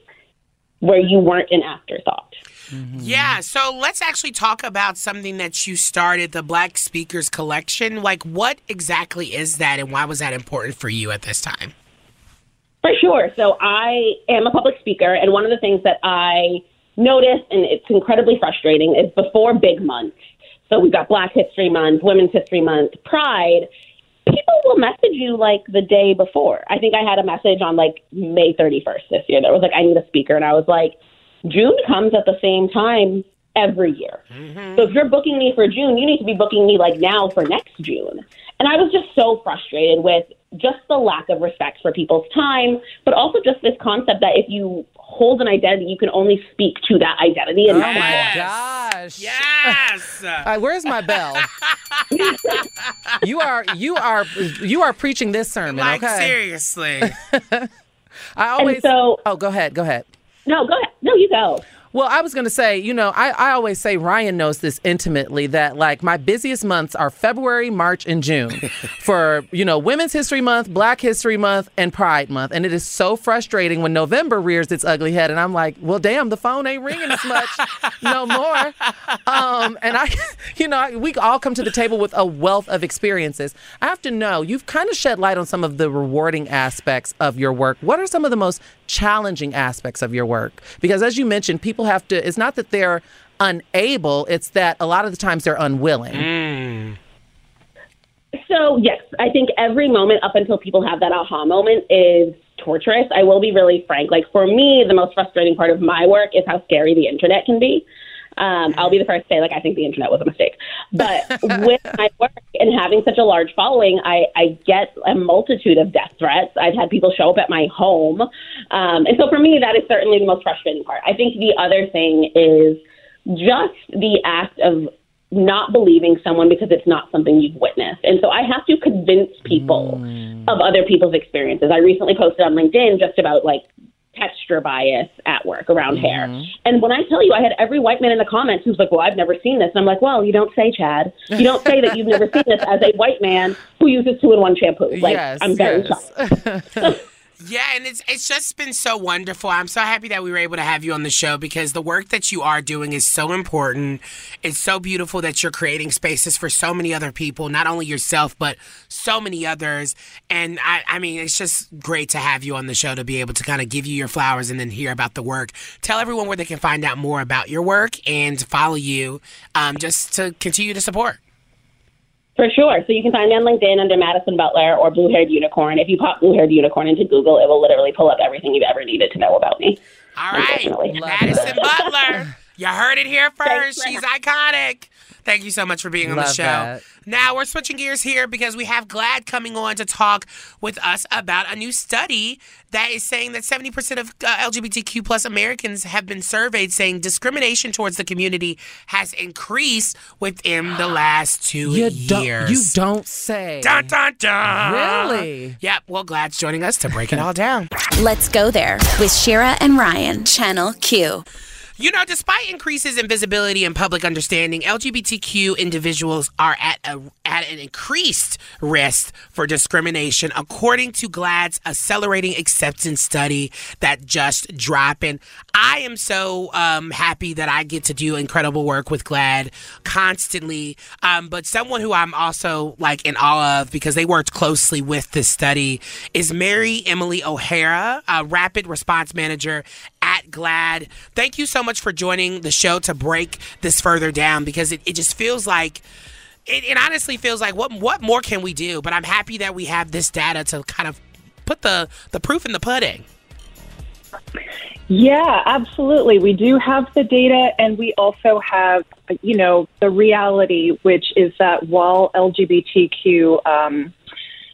[SPEAKER 23] where you weren't an afterthought.
[SPEAKER 3] Mm-hmm. Yeah, so let's actually talk about something that you started, the Black Speakers Collection. Like, what exactly is that, and why was that important for you at this time?
[SPEAKER 23] For sure. So, I am a public speaker, and one of the things that I notice, and it's incredibly frustrating, is before big months. So, we've got Black History Month, Women's History Month, Pride. People will message you like the day before. I think I had a message on like May 31st this year that was like, I need a speaker. And I was like, June comes at the same time every year. Mm-hmm. So if you're booking me for June, you need to be booking me like now for next June. And I was just so frustrated with just the lack of respect for people's time, but also just this concept that if you hold an identity, you can only speak to that identity. And
[SPEAKER 4] oh my gosh!
[SPEAKER 3] Yes. [LAUGHS]
[SPEAKER 4] uh, where's my bell? [LAUGHS] you are you are you are preaching this sermon.
[SPEAKER 3] Like
[SPEAKER 4] okay?
[SPEAKER 3] seriously. [LAUGHS]
[SPEAKER 4] I always.
[SPEAKER 23] so,
[SPEAKER 4] oh, go ahead. Go ahead.
[SPEAKER 23] No, go ahead. You go.
[SPEAKER 4] Well, I was going to say, you know, I, I always say Ryan knows this intimately that like my busiest months are February, March, and June [LAUGHS] for, you know, Women's History Month, Black History Month, and Pride Month. And it is so frustrating when November rears its ugly head. And I'm like, well, damn, the phone ain't ringing as much no more. Um, and I, [LAUGHS] you know, we all come to the table with a wealth of experiences. I have to know, you've kind of shed light on some of the rewarding aspects of your work. What are some of the most challenging aspects of your work? Because as you mentioned, people have to, it's not that they're unable, it's that a lot of the times they're unwilling.
[SPEAKER 3] Mm.
[SPEAKER 23] So, yes, I think every moment up until people have that aha moment is torturous. I will be really frank. Like for me, the most frustrating part of my work is how scary the internet can be. Um, I'll be the first to say, like, I think the internet was a mistake. But [LAUGHS] with my work and having such a large following, I, I get a multitude of death threats. I've had people show up at my home. Um, and so for me, that is certainly the most frustrating part. I think the other thing is just the act of not believing someone because it's not something you've witnessed. And so I have to convince people of other people's experiences. I recently posted on LinkedIn just about like texture bias at work around mm-hmm. hair. And when I tell you, I had every white man in the comments who's like, Well, I've never seen this. And I'm like, Well, you don't say, Chad. You don't say that you've never seen this as a white man who uses two in one shampoo. Like, [LAUGHS]
[SPEAKER 3] Yes,
[SPEAKER 23] I'm very
[SPEAKER 3] yes.
[SPEAKER 23] shocked. [LAUGHS]
[SPEAKER 3] Yeah, and it's it's just been so wonderful. I'm so happy that we were able to have you on the show because the work that you are doing is so important. It's so beautiful that you're creating spaces for so many other people, not only yourself but so many others. And I, I mean, it's just great to have you on the show to be able to kind of give you your flowers and then hear about the work. Tell everyone where they can find out more about your work and follow you, um, just to continue to support.
[SPEAKER 23] For sure. So you can find me on LinkedIn under Madison Butler or Blue Haired Unicorn. If you pop Blue Haired Unicorn into Google, it will literally pull up everything you've ever needed to know about me.
[SPEAKER 3] All right, Madison Butler. You heard it here first. She's iconic. Thank you so much for being on the show.
[SPEAKER 4] that.
[SPEAKER 3] Now we're switching gears here because we have GLAAD coming on to talk with us about a new study that is saying that 70% of uh, LGBTQ plus Americans have been surveyed saying discrimination towards the community has increased within the last two
[SPEAKER 4] You
[SPEAKER 3] years.
[SPEAKER 4] don't, you don't say.
[SPEAKER 3] Dun, dun, dun.
[SPEAKER 4] Really?
[SPEAKER 3] Yep. Well, GLAAD's joining us to break it all down.
[SPEAKER 2] Let's go there with Shira and Ryan, Channel Q.
[SPEAKER 3] You know, despite increases in visibility and public understanding, LGBTQ individuals are at a at an increased risk for discrimination, according to GLAAD's accelerating acceptance study that just dropped. And I am so um, happy that I get to do incredible work with GLAAD constantly. Um, but someone who I'm also like in awe of because they worked closely with this study is Mary Emily O'Hara, a rapid response manager at GLAAD. Thank you so much for joining the show to break this further down because it, it just feels like it, it honestly feels like what what more can we do? But I'm happy that we have this data to kind of put the the proof in the pudding.
[SPEAKER 24] Yeah, absolutely. We do have the data, and we also have, you know, the reality, which is that while LGBTQ um,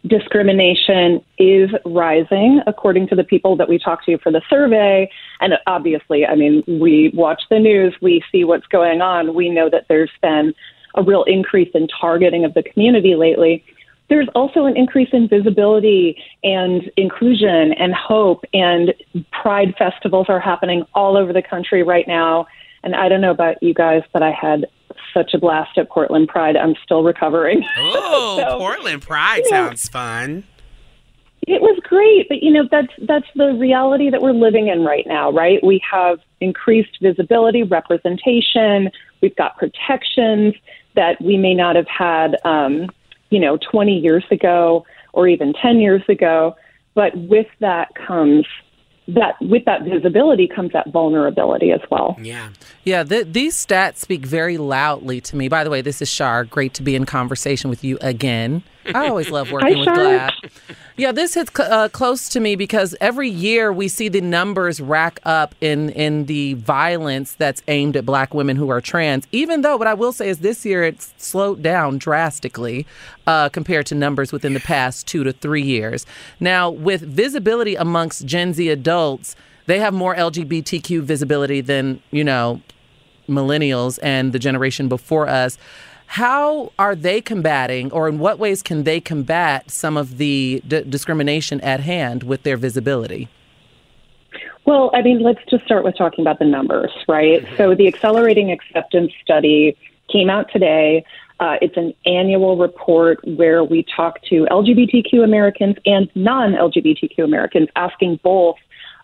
[SPEAKER 24] discrimination is rising, according to the people that we talked to for the survey, and obviously, I mean, we watch the news, we see what's going on, we know that there's been a real increase in targeting of the community lately. There's also an increase in visibility and inclusion and hope and pride festivals are happening all over the country right now. And i don't know about you guys but i had such a blast at portland pride i'm still recovering. [LAUGHS]
[SPEAKER 3] Oh, Portland Pride sounds fun.
[SPEAKER 24] it was great but you know that's that's the reality that we're living in right now right? We have increased visibility representation we've got protections that we may not have had um, you know 20 years ago or even 10 years ago. But with that comes that with that visibility comes that vulnerability as well
[SPEAKER 3] yeah
[SPEAKER 4] Yeah, th- these stats speak very loudly to me. By the way, this is Shar. Great to be in conversation with you again. I always love working with
[SPEAKER 24] Shar.
[SPEAKER 4] Glad. Yeah, this hits uh, close to me because every year we see the numbers rack up in in the violence that's aimed at Black women who are trans. Even though, what I will say is, this year it's slowed down drastically uh, compared to numbers within the past two to three years. Now, with visibility amongst Gen Z adults, they have more LGBTQ visibility than you know millennials and the generation before us. How are they combating, or in what ways can they combat some of the d- discrimination at hand with their visibility?
[SPEAKER 24] Well, I mean, let's just start with talking about the numbers, right? So the Accelerating Acceptance Study came out today. Uh, it's an annual report where we talk to LGBTQ Americans and non LGBTQ Americans, asking both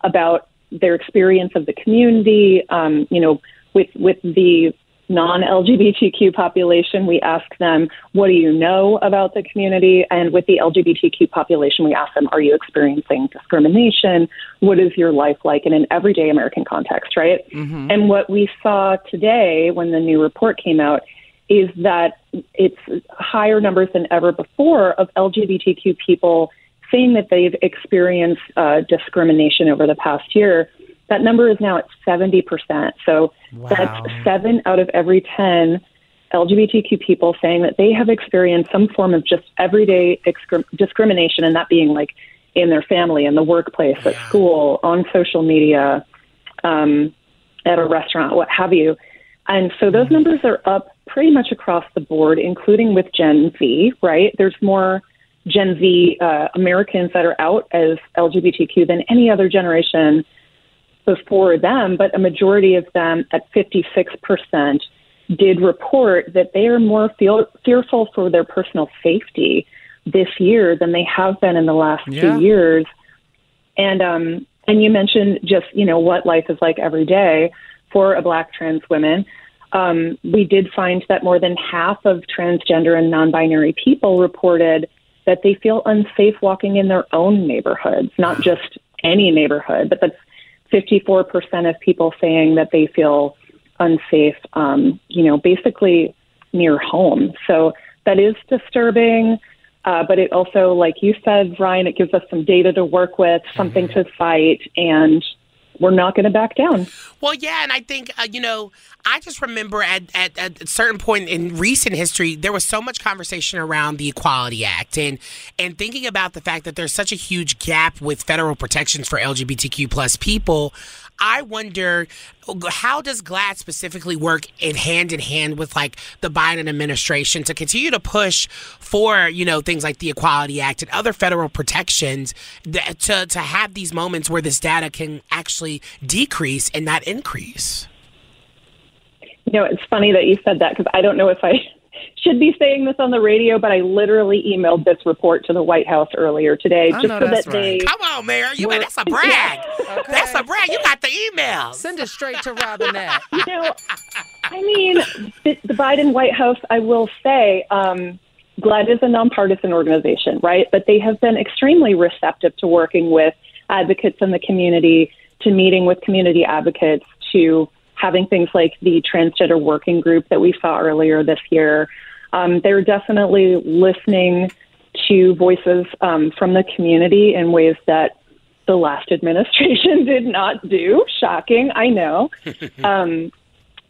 [SPEAKER 24] about their experience of the community. Um, you know, with with the non LGBTQ population, we ask them, what do you know about the community? And with the LGBTQ population, we ask them, are you experiencing discrimination? What is your life like in an everyday American context, right? And what we saw today when the new report came out is that it's higher numbers than ever before of LGBTQ people saying that they've experienced uh, discrimination over the past year, that number is now at 70%. So that's seven out of every 10 LGBTQ people saying that they have experienced some form of just everyday discrimination, and that being like in their family, in the workplace, at school, on social media, um, at a restaurant, what have you. And so those numbers are up pretty much across the board, including with Gen Z, right? There's more Gen Z uh, Americans that are out as LGBTQ than any other generation before them, but a majority of them at 56% did report that they are more feel, fearful for their personal safety this year than they have been in the last
[SPEAKER 25] Yeah.
[SPEAKER 24] two years. And um, and you mentioned just you know what life is like every day for a black trans woman. Um, we did find that more than half of transgender and non-binary people reported that they feel unsafe walking in their own neighborhoods, not just any neighborhood, but that's 54% of people saying that they feel unsafe, um, you know, basically near home. So that is disturbing. Uh, but it also, like you said, Ryan, it gives us some data to work with, something to fight, and we're not going to back down.
[SPEAKER 3] Well, yeah, and I think uh, you know, I just remember at, at at a certain point in recent history, there was so much conversation around the Equality Act, and and thinking about the fact that there's such a huge gap with federal protections for LGBTQ plus people. I wonder how does GLAAD specifically work in hand in hand with like the Biden administration to continue to push for you know things like the Equality Act and other federal protections that, to to have these moments where this data can actually decrease and not increase.
[SPEAKER 24] You know, it's funny that you said that because I don't know if I should be saying this on the radio, but I literally emailed this report to the White House earlier today
[SPEAKER 3] I
[SPEAKER 24] just
[SPEAKER 3] know
[SPEAKER 24] so
[SPEAKER 3] that's
[SPEAKER 24] that they.
[SPEAKER 3] Come on, Mayor. You that's a [LAUGHS] brag. That's a brag. You got the email.
[SPEAKER 4] Send it straight to Robinette. [LAUGHS]
[SPEAKER 24] you know, I mean, the, the Biden White House, I will say, um, GLAAD is a nonpartisan organization, right? But they have been extremely receptive to working with advocates in the community, to meeting with community advocates, to having things like the transgender working group that we saw earlier this year. Um, they're definitely listening to voices um, from the community in ways that the last [LAUGHS] administration did not do. Shocking, I know. [LAUGHS] um,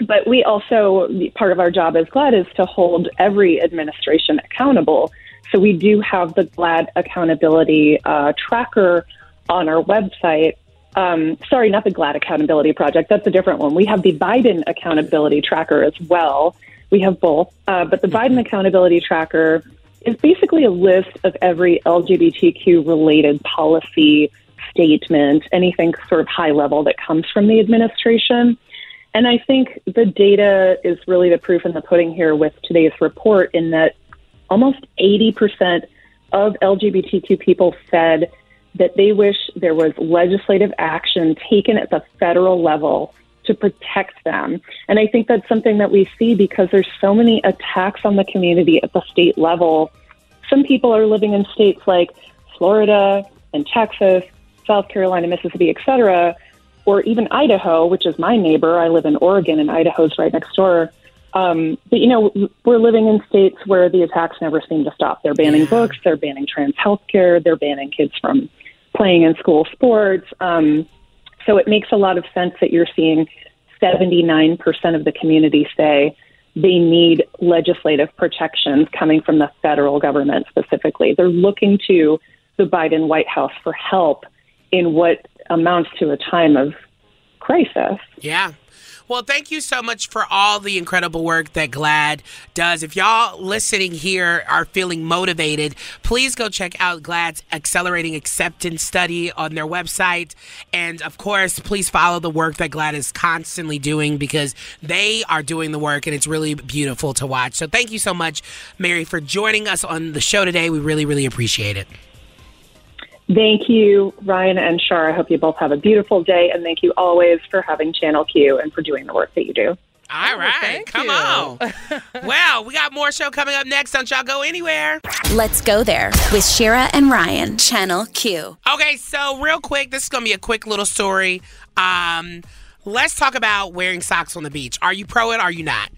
[SPEAKER 24] but we also, part of our job as GLAAD is to hold every administration accountable. So we do have the GLAAD accountability uh, tracker on our website. Um, sorry, not the GLAAD accountability project. That's a different one. We have the Biden accountability tracker as well. We have both. Uh, but the Biden accountability tracker is basically a list of every LGBTQ related policy statement, anything sort of high level that comes from the administration. And I think the data is really the proof in the pudding here with today's report, in that almost 80% of LGBTQ people said that they wish there was legislative action taken at the federal level to protect them. And I think that's something that we see because there's so many attacks on the community at the state level. Some people are living in states like Florida and Texas, South Carolina, Mississippi, et cetera, or even Idaho, which is my neighbor. I live in Oregon, and Idaho's right next door. Um, but you know, we're living in states where the attacks never seem to stop. They're banning books, they're banning trans health care, they're banning kids from playing in school sports. Um, so it makes a lot of sense that you're seeing 79% of the community say they need legislative protections coming from the federal government specifically. They're looking to the Biden White House for help in what amounts to a time of crisis.
[SPEAKER 3] Yeah. Well, thank you so much for all the incredible work that GLAAD does. If y'all listening here are feeling motivated, please go check out GLAAD's Accelerating Acceptance Study on their website. And of course, please follow the work that GLAAD is constantly doing because they are doing the work and it's really beautiful to watch. So thank you so much, Mary, for joining us on the show today. We really, really appreciate it.
[SPEAKER 24] Thank you, Ryan and Shar. I hope you both have a beautiful day, and thank you always for having Channel Q and for doing the work that you do.
[SPEAKER 3] All right, come on. [LAUGHS] well, we got more show coming up next. Don't y'all go anywhere.
[SPEAKER 2] Let's go there with Shira and Ryan, Channel Q.
[SPEAKER 3] Okay, so real quick, this is gonna be a quick little story. Um, let's talk about wearing socks on the beach. Are you pro it? Or are you not?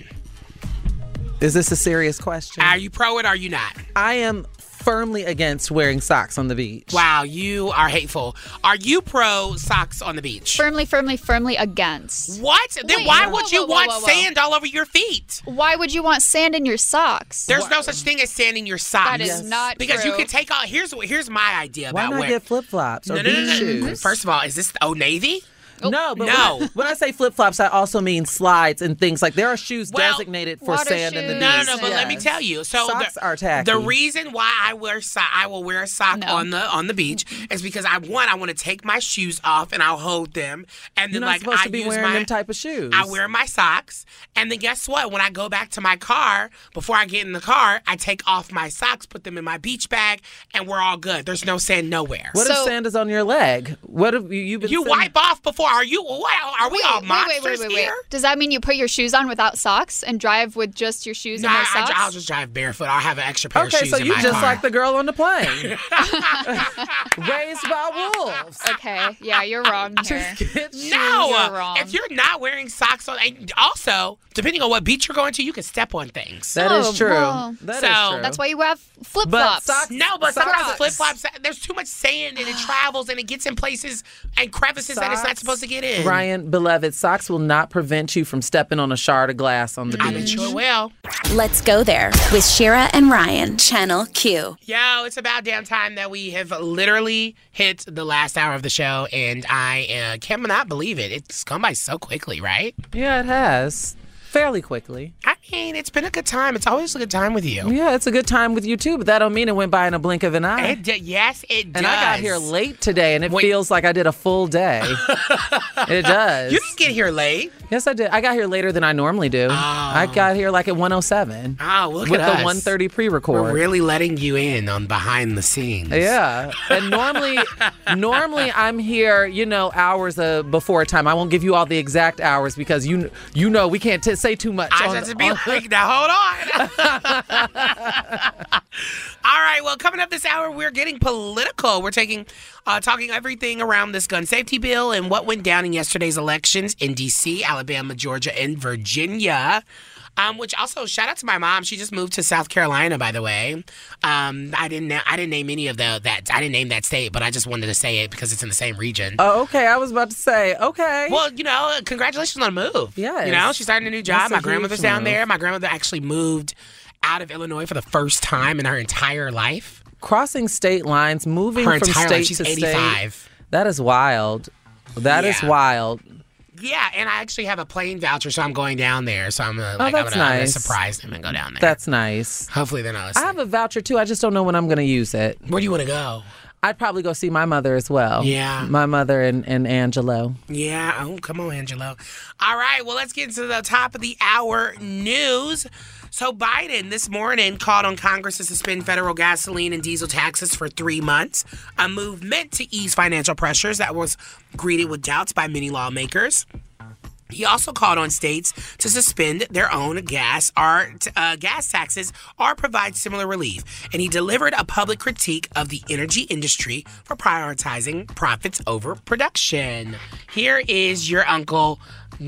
[SPEAKER 4] Is this a serious question?
[SPEAKER 3] Are you pro it? Or are you not?
[SPEAKER 4] I am firmly against wearing socks on the beach.
[SPEAKER 3] Wow, you are hateful. Are you pro socks on the beach?
[SPEAKER 13] Firmly, firmly, firmly against.
[SPEAKER 3] What? Then
[SPEAKER 13] Wait,
[SPEAKER 3] why
[SPEAKER 13] whoa,
[SPEAKER 3] would you
[SPEAKER 13] whoa,
[SPEAKER 3] want
[SPEAKER 13] whoa, whoa.
[SPEAKER 3] sand all over your feet?
[SPEAKER 13] Why would you want sand in your socks?
[SPEAKER 3] There's no such thing as sand in your socks.
[SPEAKER 13] That is not
[SPEAKER 3] because
[SPEAKER 13] true.
[SPEAKER 3] you can take off. Here's here's my idea
[SPEAKER 4] Why
[SPEAKER 3] about
[SPEAKER 4] not
[SPEAKER 3] wear-
[SPEAKER 4] get flip flops or
[SPEAKER 3] no, no, no,
[SPEAKER 4] beach
[SPEAKER 3] no.
[SPEAKER 4] shoes?
[SPEAKER 3] First of all, is this Old Navy? Oh.
[SPEAKER 4] No, but
[SPEAKER 3] No.
[SPEAKER 4] When, when I say flip flops, I also mean slides and things like there are shoes
[SPEAKER 3] Well,
[SPEAKER 4] designated for
[SPEAKER 13] water
[SPEAKER 4] sand in the beach.
[SPEAKER 3] No, no, no. But let me tell you. So
[SPEAKER 4] socks
[SPEAKER 3] the,
[SPEAKER 4] are tacky.
[SPEAKER 3] the reason why I wear so- I will wear a sock
[SPEAKER 13] No.
[SPEAKER 3] on the on the beach is because I one I want to take my shoes off and I'll hold them and
[SPEAKER 4] You're
[SPEAKER 3] then
[SPEAKER 4] not
[SPEAKER 3] like
[SPEAKER 4] supposed
[SPEAKER 3] I
[SPEAKER 4] to be
[SPEAKER 3] use
[SPEAKER 4] wearing
[SPEAKER 3] my
[SPEAKER 4] them type of shoes.
[SPEAKER 3] I wear my socks and then guess what? When I go back to my car before I get in the car, I take off my socks, put them in my beach bag, and we're all good. There's no sand nowhere.
[SPEAKER 4] What if sand is on your leg? What if you you've been
[SPEAKER 3] you
[SPEAKER 4] sitting-
[SPEAKER 3] wipe off before? Are you? What, are we all
[SPEAKER 13] wait,
[SPEAKER 3] monsters
[SPEAKER 13] wait, wait, wait, wait.
[SPEAKER 3] here?
[SPEAKER 13] Does that mean you put your shoes on without socks and drive with just your shoes
[SPEAKER 3] No,
[SPEAKER 13] and no
[SPEAKER 3] I,
[SPEAKER 13] socks?
[SPEAKER 3] I, will just drive barefoot. I'll have an extra pair
[SPEAKER 4] Okay,
[SPEAKER 3] of shoes
[SPEAKER 4] Okay,
[SPEAKER 3] so
[SPEAKER 4] you
[SPEAKER 3] my
[SPEAKER 4] just
[SPEAKER 3] car.
[SPEAKER 4] like the girl on the plane, [LAUGHS] [LAUGHS] raised by wolves.
[SPEAKER 13] okay, yeah, you're wrong [LAUGHS] here.
[SPEAKER 3] No,
[SPEAKER 13] You're wrong.
[SPEAKER 3] if you're not wearing socks on, and also depending on what beach you're going to, you can step on things.
[SPEAKER 4] That is
[SPEAKER 13] Oh,
[SPEAKER 4] true.
[SPEAKER 13] well,
[SPEAKER 4] That is
[SPEAKER 3] so-
[SPEAKER 4] true.
[SPEAKER 13] That's why you have flip flops.
[SPEAKER 3] no, but
[SPEAKER 4] Socks.
[SPEAKER 3] sometimes flip flops, there's too much sand and it [GASPS] travels and it gets in places and crevices that it's not
[SPEAKER 4] Socks,
[SPEAKER 3] supposed to get in.
[SPEAKER 4] Ryan, beloved, socks will not prevent you from stepping on a shard of glass on the
[SPEAKER 3] I
[SPEAKER 4] beach.
[SPEAKER 3] bet you it will.
[SPEAKER 2] Let's go there with Shira and Ryan, Channel Q.
[SPEAKER 3] Yo, it's about damn time that we have literally hit the last hour of the show, and I uh, cannot believe it. It's gone by so quickly, right?
[SPEAKER 4] Yeah, it has. Fairly quickly.
[SPEAKER 3] I mean, it's been a good time. It's always a good time with you.
[SPEAKER 4] Yeah, it's a good time with you too, but that don't mean it went by in a blink of an eye.
[SPEAKER 3] It d- yes, it does.
[SPEAKER 4] and I got here late today, and it
[SPEAKER 3] Wait.
[SPEAKER 4] feels like I did a full day. [LAUGHS] it does.
[SPEAKER 3] You didn't get here late.
[SPEAKER 4] Yes, I did. I got here later than I normally do. I got here like at 107
[SPEAKER 3] Oh, look
[SPEAKER 4] with
[SPEAKER 3] at
[SPEAKER 4] the
[SPEAKER 3] us.
[SPEAKER 4] 130 pre-record.
[SPEAKER 3] We're really letting you in on behind the scenes.
[SPEAKER 4] Yeah, and normally, [LAUGHS] normally I'm here, you know, hours uh, before time. I won't give you all the exact hours because you, you know, we can't t- say too much.
[SPEAKER 3] I just be like, [LAUGHS] now hold on. [LAUGHS] All right, well, coming up this hour, we're getting political. We're taking, uh, talking everything around this gun safety bill and what went down in yesterday's elections in D.C., Alabama, Georgia, and Virginia. Um, which also shout out to my mom. She just moved to South Carolina, by the way. Um, I didn't, I didn't name any of the that. I didn't name that state, but I just wanted to say it because it's in the same region.
[SPEAKER 4] Oh, okay. I was about to say, okay.
[SPEAKER 3] Well, you know, congratulations on the move.
[SPEAKER 4] Yeah.
[SPEAKER 3] You know, she's starting a new job.
[SPEAKER 4] That's
[SPEAKER 3] My grandmother's
[SPEAKER 4] huge
[SPEAKER 3] down
[SPEAKER 4] move.
[SPEAKER 3] there. My grandmother actually moved out of Illinois for the first time in her entire life.
[SPEAKER 4] Crossing state lines, moving
[SPEAKER 3] Her
[SPEAKER 4] from
[SPEAKER 3] entire
[SPEAKER 4] state
[SPEAKER 3] life. She's
[SPEAKER 4] to
[SPEAKER 3] 85.
[SPEAKER 4] state. That is wild. That is
[SPEAKER 3] Yeah.
[SPEAKER 4] wild.
[SPEAKER 3] Yeah, and I actually have a plane voucher, so I'm going down there. So I'm gonna,
[SPEAKER 4] Oh,
[SPEAKER 3] like, I'm gonna, I'm gonna surprise them and go down there.
[SPEAKER 4] That's nice.
[SPEAKER 3] Hopefully they're not
[SPEAKER 4] I have a voucher too. I just don't know when I'm going to use it.
[SPEAKER 3] Where do you want to go?
[SPEAKER 4] I'd probably go see my mother as well.
[SPEAKER 3] Yeah.
[SPEAKER 4] My mother and, and Angelo.
[SPEAKER 3] Yeah. Oh, come on, Angelo. All right. Well, let's get into the top of the hour news. So, Biden this morning called on Congress to suspend federal gasoline and diesel taxes for three months, a move meant to ease financial pressures that was greeted with doubts by many lawmakers. He also called on states to suspend their own gas or uh, gas taxes or provide similar relief. And he delivered a public critique of the energy industry for prioritizing profits over production. Here is your uncle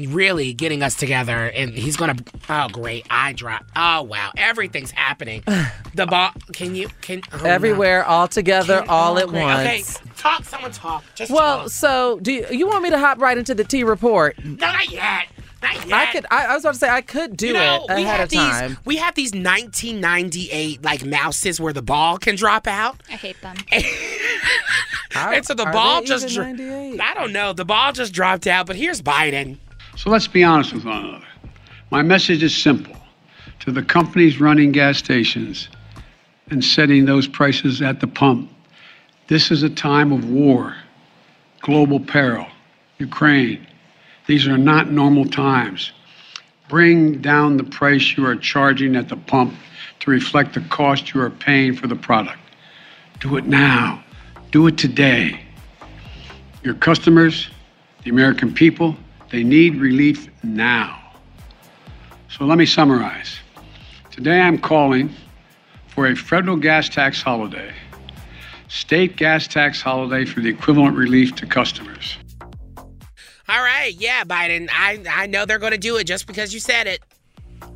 [SPEAKER 3] really getting us together and he's gonna oh great i drop oh wow everything's happening [SIGHS] the ball can you can oh, no.
[SPEAKER 4] Everywhere, all together,
[SPEAKER 3] Can-
[SPEAKER 4] all
[SPEAKER 3] oh,
[SPEAKER 4] at
[SPEAKER 3] great.
[SPEAKER 4] once.
[SPEAKER 3] okay talk someone talk just
[SPEAKER 4] Well,
[SPEAKER 3] talk.
[SPEAKER 4] so do you, you want me to hop right into the T report?
[SPEAKER 3] no not yet not yet
[SPEAKER 4] I could. I, I was about to say I could do
[SPEAKER 3] you know,
[SPEAKER 4] it
[SPEAKER 3] we
[SPEAKER 4] ahead
[SPEAKER 3] have
[SPEAKER 4] of time.
[SPEAKER 3] These, we have these 1998 like mouses where the ball can drop out.
[SPEAKER 13] I hate them. [LAUGHS]
[SPEAKER 3] and so the
[SPEAKER 4] are
[SPEAKER 3] ball just
[SPEAKER 4] even
[SPEAKER 3] dro-
[SPEAKER 4] 98?
[SPEAKER 3] I don't know. The ball just dropped out, but here's Biden.
[SPEAKER 25] So let's be honest with one another. My message is simple to the companies running gas stations and setting those prices at the pump. This is a time of war, global peril, Ukraine. These are not normal times. Bring down the price you are charging at the pump to reflect the cost you are paying for the product. Do it now. Do it today. Your customers, the American people, they need relief now. So let me summarize. Today I'm calling for a federal gas tax holiday, state gas tax holiday for the equivalent relief to customers.
[SPEAKER 3] All right, yeah, Biden. I I know they're going to do it just because you said it.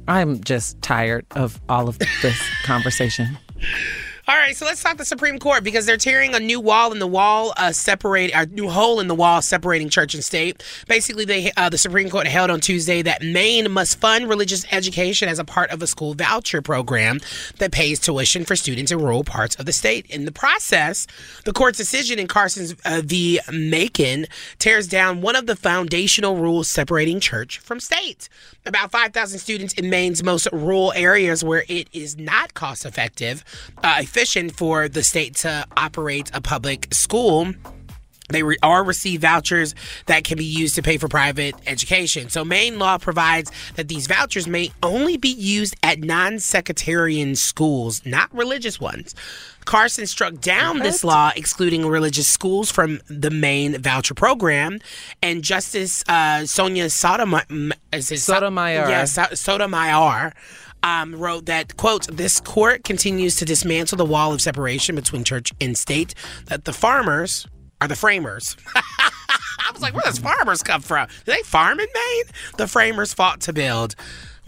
[SPEAKER 4] I'm just tired of all of this [LAUGHS] conversation.
[SPEAKER 3] All right, so let's talk the Supreme Court because they're tearing a new wall in the wall, uh, separate a new hole in the wall separating church and state. Basically, they uh, the Supreme Court held on Tuesday that Maine must fund religious education as a part of a school voucher program that pays tuition for students in rural parts of the state. In the process, the court's decision in Carson's uh, v. Makin tears down one of the foundational rules separating church from state. About 5,000 students in Maine's most rural areas where it is not cost effective, uh, efficient for the state to operate a public school. They re- are receive vouchers that can be used to pay for private education. So, Maine law provides that these vouchers may only be used at non sectarian schools, not religious ones. Carson struck down this law excluding religious schools from the Maine voucher program, and Justice uh, Sonia Sotomayor, is
[SPEAKER 4] Sotomayor.
[SPEAKER 3] Yeah, Sotomayor um, wrote that quote this court continues to dismantle the wall of separation between church and state that the farmers are the framers. [LAUGHS] I was like where does farmers come from? Do they farm in maine? The framers fought to build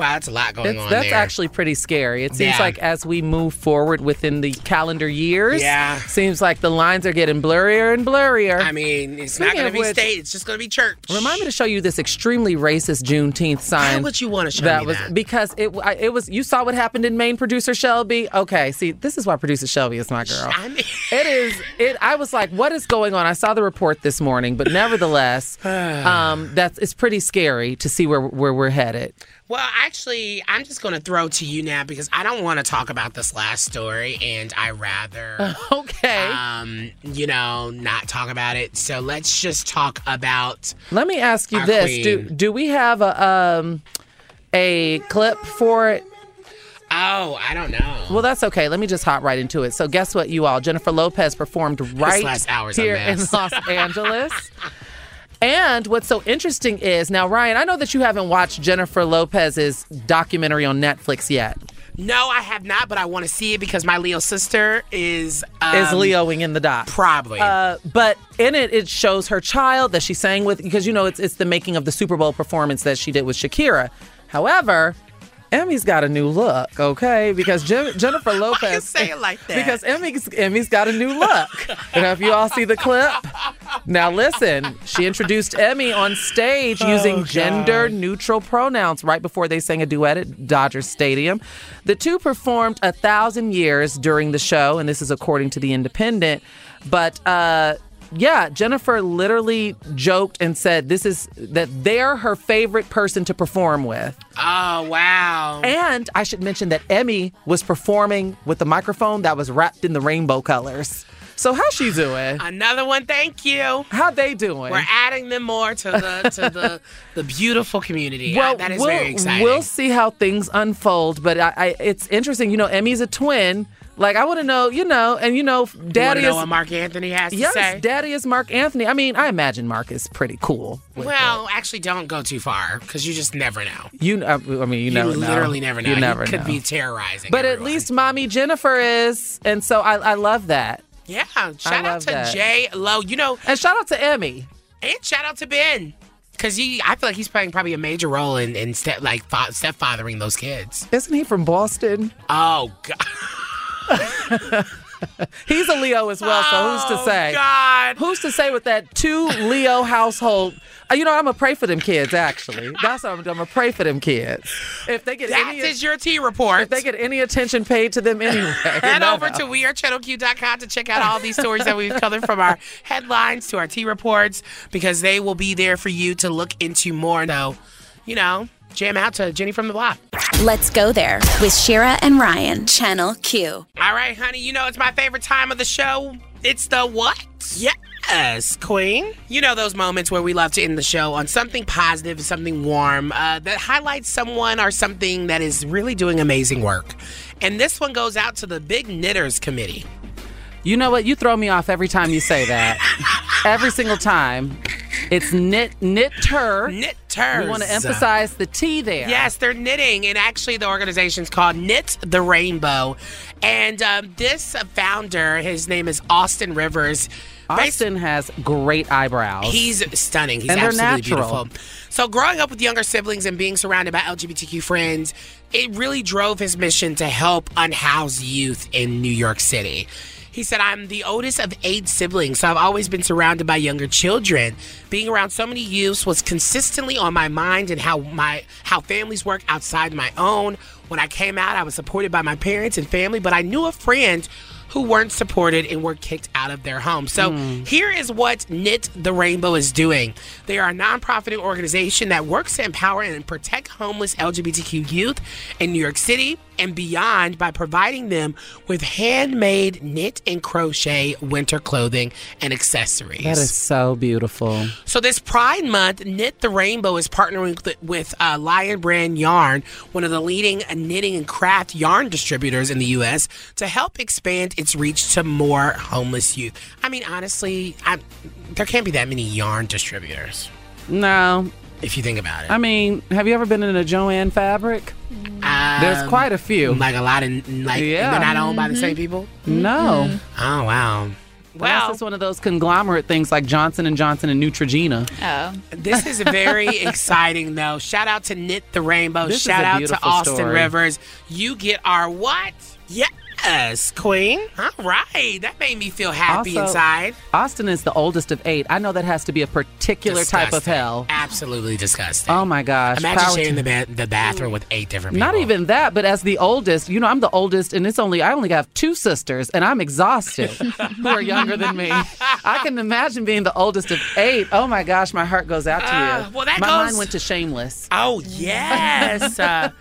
[SPEAKER 3] wow that's a lot going
[SPEAKER 4] That's,
[SPEAKER 3] on
[SPEAKER 4] that's
[SPEAKER 3] there
[SPEAKER 4] actually pretty scary. It seems
[SPEAKER 3] Yeah.
[SPEAKER 4] like as we move forward within the calendar years,
[SPEAKER 3] Yeah.
[SPEAKER 4] seems like the lines are getting blurrier and blurrier.
[SPEAKER 3] i mean it's not going to be
[SPEAKER 4] which-
[SPEAKER 3] state it's just going to be church
[SPEAKER 4] Remind me to show you this extremely racist Juneteenth sign.
[SPEAKER 3] Why would you want to show
[SPEAKER 4] that
[SPEAKER 3] me
[SPEAKER 4] was
[SPEAKER 3] that?
[SPEAKER 4] because it I- it was you saw what happened in Maine producer Shelby. Okay, see this is why producer Shelby is my girl.
[SPEAKER 3] I mean- [LAUGHS]
[SPEAKER 4] it is it I was like what is going on? I saw the report this morning, but nevertheless, [SIGHS] um that's it's pretty scary to see where where we're headed.
[SPEAKER 3] Well, actually, I'm just going to throw to you now because I don't want to talk about this last story, and I rather, [LAUGHS]
[SPEAKER 4] okay,
[SPEAKER 3] um, you know, not talk about it. So let's just talk about.
[SPEAKER 4] Let me ask you this: Do
[SPEAKER 3] queen.
[SPEAKER 4] do we have a um a clip for it?
[SPEAKER 3] Oh, I don't know.
[SPEAKER 4] Well, that's okay. Let me just hop right into it. So, guess what, you all? Jennifer Lopez performed right here in. Los [LAUGHS] Angeles. And what's so interesting is now, Ryan, I know that you haven't watched Jennifer Lopez's documentary on Netflix yet.
[SPEAKER 3] No, I have not, but I want to see it because my Leo sister is um,
[SPEAKER 4] is Leoing in the doc?
[SPEAKER 3] Probably.
[SPEAKER 4] Uh, but in it, it shows her child that she sang with because you know it's it's the making of the Super Bowl performance that she did with Shakira. However, Emme's got a new look, okay? Because Jen- Jennifer Lopez You
[SPEAKER 3] say it like that?
[SPEAKER 4] because Emme's Emme's got a new look. and if you all see the clip, now listen, she introduced Emme on stage
[SPEAKER 3] Oh,
[SPEAKER 4] using gender neutral pronouns right before they sang a duet at Dodger Stadium. The two performed a thousand years during the show, and this is according to the Independent. But uh, yeah, Jennifer literally joked and said this is that they're her favorite person to perform with.
[SPEAKER 3] Oh wow!
[SPEAKER 4] And I should mention that Emme was performing with the microphone that was wrapped in the rainbow colors. So how's she doing?
[SPEAKER 3] Another one, thank you.
[SPEAKER 4] How they doing?
[SPEAKER 3] We're adding them more to the to the [LAUGHS] the beautiful community.
[SPEAKER 4] Well,
[SPEAKER 3] that is
[SPEAKER 4] we'll,
[SPEAKER 3] very exciting.
[SPEAKER 4] We'll see how things unfold, but I, I, it's interesting. You know, Emme's a twin. Like I want to know, you know, and you know,
[SPEAKER 3] you
[SPEAKER 4] Daddy
[SPEAKER 3] know
[SPEAKER 4] is
[SPEAKER 3] what Marc Anthony has
[SPEAKER 4] yes,
[SPEAKER 3] to say?
[SPEAKER 4] Daddy is Marc Anthony. I mean, I imagine Marc is pretty cool.
[SPEAKER 3] well, actually, don't go too far because you just never know.
[SPEAKER 4] you, uh, I mean, you,
[SPEAKER 3] You,
[SPEAKER 4] never know.
[SPEAKER 3] literally never know.
[SPEAKER 4] You never
[SPEAKER 3] could
[SPEAKER 4] know.
[SPEAKER 3] be terrorizing.
[SPEAKER 4] but at least mommy Jennifer is, and so I, I love that.
[SPEAKER 3] yeah. Shout out to
[SPEAKER 4] that.
[SPEAKER 3] J Lo. You know,
[SPEAKER 4] and shout out to Emme.
[SPEAKER 3] And shout out to Ben. Cause he, I feel like he's playing probably a major role in, in step like fa- stepfathering those kids.
[SPEAKER 4] Isn't he from Boston?
[SPEAKER 3] Oh God! [LAUGHS] [LAUGHS]
[SPEAKER 4] He's a Leo as well, so who's to say?
[SPEAKER 3] Oh, God.
[SPEAKER 4] Who's to say with that two Leo household? Uh, You know, I'm gonna pray for them kids. Actually, that's what I'm, I'm gonna pray for them kids. If they get
[SPEAKER 3] That
[SPEAKER 4] any,
[SPEAKER 3] is your T report.
[SPEAKER 4] if they get any attention paid to them [LAUGHS] anyway,
[SPEAKER 3] Head
[SPEAKER 4] no,
[SPEAKER 3] over
[SPEAKER 4] no.
[SPEAKER 3] to wearechannelq.com to check out all these stories that we've covered from our [LAUGHS] headlines to our T reports because they will be there for you to look into more. So, you know, jam out to Jenny from the block.
[SPEAKER 2] Let's go there with Shira and Ryan, Channel Q.
[SPEAKER 3] All right, honey, you know it's my favorite time of the show. It's the what? Yes, Queen. You know those moments where we love to end the show on something positive, something warm, uh, that highlights someone or something that is really doing amazing work. And this one goes out to the Big Knitters Committee.
[SPEAKER 4] You know what? You throw me off every time you say that. [LAUGHS] every single time. It's knit knitter.
[SPEAKER 3] Knitters.
[SPEAKER 4] We want to emphasize the T there.
[SPEAKER 3] Yes, they're knitting, and actually, the organization's called Knit the Rainbow. And um, this founder, his name is Austin Rivers.
[SPEAKER 4] Austin has great eyebrows.
[SPEAKER 3] He's stunning. He's
[SPEAKER 4] And
[SPEAKER 3] absolutely beautiful. So, growing up with younger siblings and being surrounded by LGBTQ friends, it really drove his mission to help unhoused youth in New York City. He said, I'm the oldest of eight siblings, so I've always been surrounded by younger children. Being around so many youths was consistently on my mind and how my how families work outside my own. When I came out, I was supported by my parents and family, but I knew a friend who weren't supported and were kicked out of their home. So hmm. here is what Knit the Rainbow is doing. They are a nonprofit organization that works to empower and protect homeless LGBTQ youth in New York City and beyond by providing them with handmade knit and crochet winter clothing and accessories.
[SPEAKER 4] That is so beautiful.
[SPEAKER 3] So this Pride Month, Knit the Rainbow is partnering with, with uh, Lion Brand Yarn, one of the leading knitting and craft yarn distributors in the U.S., to help expand its reach to more homeless youth. I mean, honestly, I, there can't be that many yarn distributors
[SPEAKER 4] No.
[SPEAKER 3] If you think about it.
[SPEAKER 4] I mean, have you ever been in a Joann fabric? There's
[SPEAKER 3] Um,
[SPEAKER 4] quite a few.
[SPEAKER 3] Like a lot of like
[SPEAKER 4] Yeah.
[SPEAKER 3] they're not owned by the same people.
[SPEAKER 4] No.
[SPEAKER 3] Oh wow.
[SPEAKER 4] Well, it's one of those conglomerate things like Johnson and Johnson and Neutrogena.
[SPEAKER 13] Oh.
[SPEAKER 3] This is very [LAUGHS] exciting, though. Shout out to Knit the Rainbow.
[SPEAKER 4] This is
[SPEAKER 3] Shout
[SPEAKER 4] a
[SPEAKER 3] out to Austin
[SPEAKER 4] story.
[SPEAKER 3] Rivers. You get our what? Yes, Queen. All right. That made me feel happy
[SPEAKER 4] Also,
[SPEAKER 3] inside.
[SPEAKER 4] Austin is the oldest of eight. I know that has to be a particular type of hell.
[SPEAKER 3] Absolutely disgusting.
[SPEAKER 4] Oh my gosh.
[SPEAKER 3] Imagine
[SPEAKER 4] Power
[SPEAKER 3] sharing
[SPEAKER 4] to-
[SPEAKER 3] the, ba- the bathroom with eight different people.
[SPEAKER 4] Not even that, but as the oldest, you know, I'm the oldest, and it's only I only have two sisters, and I'm exhausted, [LAUGHS] who are younger than me. I can imagine being the oldest of eight. Oh my gosh, my heart goes out to
[SPEAKER 3] Ah,
[SPEAKER 4] you.
[SPEAKER 3] well, that
[SPEAKER 4] my
[SPEAKER 3] goes-
[SPEAKER 4] mind went to Shameless.
[SPEAKER 3] Oh, yes. uh,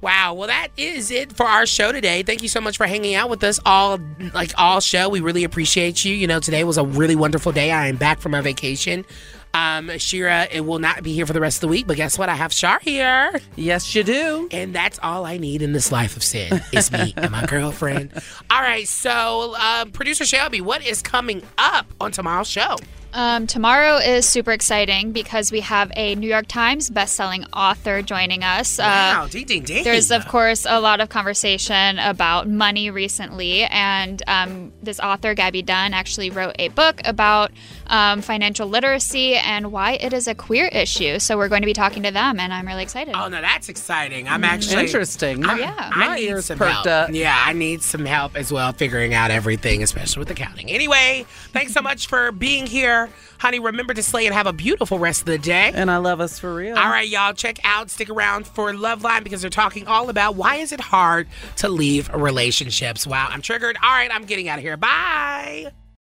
[SPEAKER 3] wow. Well, that is it for our show today. Thank you so much for hanging out with us all, like all show. We really appreciate you. You know, today was a really wonderful day. I am back from my vacation. Um, Shira, it will not be here for the rest of the week, but guess what? I have Shar here.
[SPEAKER 4] Yes, you do.
[SPEAKER 3] And that's all I need in this life of sin. It's me and my girlfriend. All right. So, um, producer Shelby, what is coming up on tomorrow's show?
[SPEAKER 13] Um, tomorrow is super exciting because we have a New York Times bestselling author joining us. Uh,
[SPEAKER 3] Wow, ding, ding, ding.
[SPEAKER 13] There's, of course, a lot of conversation about money recently, and um, this author, Gabby Dunn, actually wrote a book about um, financial literacy and why it is a queer issue. So we're going to be talking to them, and I'm really excited.
[SPEAKER 3] Oh no, that's exciting. I'm actually
[SPEAKER 4] Interesting.
[SPEAKER 3] I,
[SPEAKER 13] Yeah.
[SPEAKER 3] I
[SPEAKER 4] My
[SPEAKER 3] need
[SPEAKER 4] ears
[SPEAKER 3] some
[SPEAKER 4] perked
[SPEAKER 3] help.
[SPEAKER 4] up.
[SPEAKER 3] Yeah, I need some help as well figuring out everything, especially with accounting. Anyway, thanks so much for being here, honey. Remember to slay and have a beautiful rest of the day.
[SPEAKER 4] And I love us for real.
[SPEAKER 3] All right, y'all, check out, stick around for Love Line because they're talking all about why is it hard to leave relationships. Wow, I'm triggered. All right, I'm getting out of here. Bye.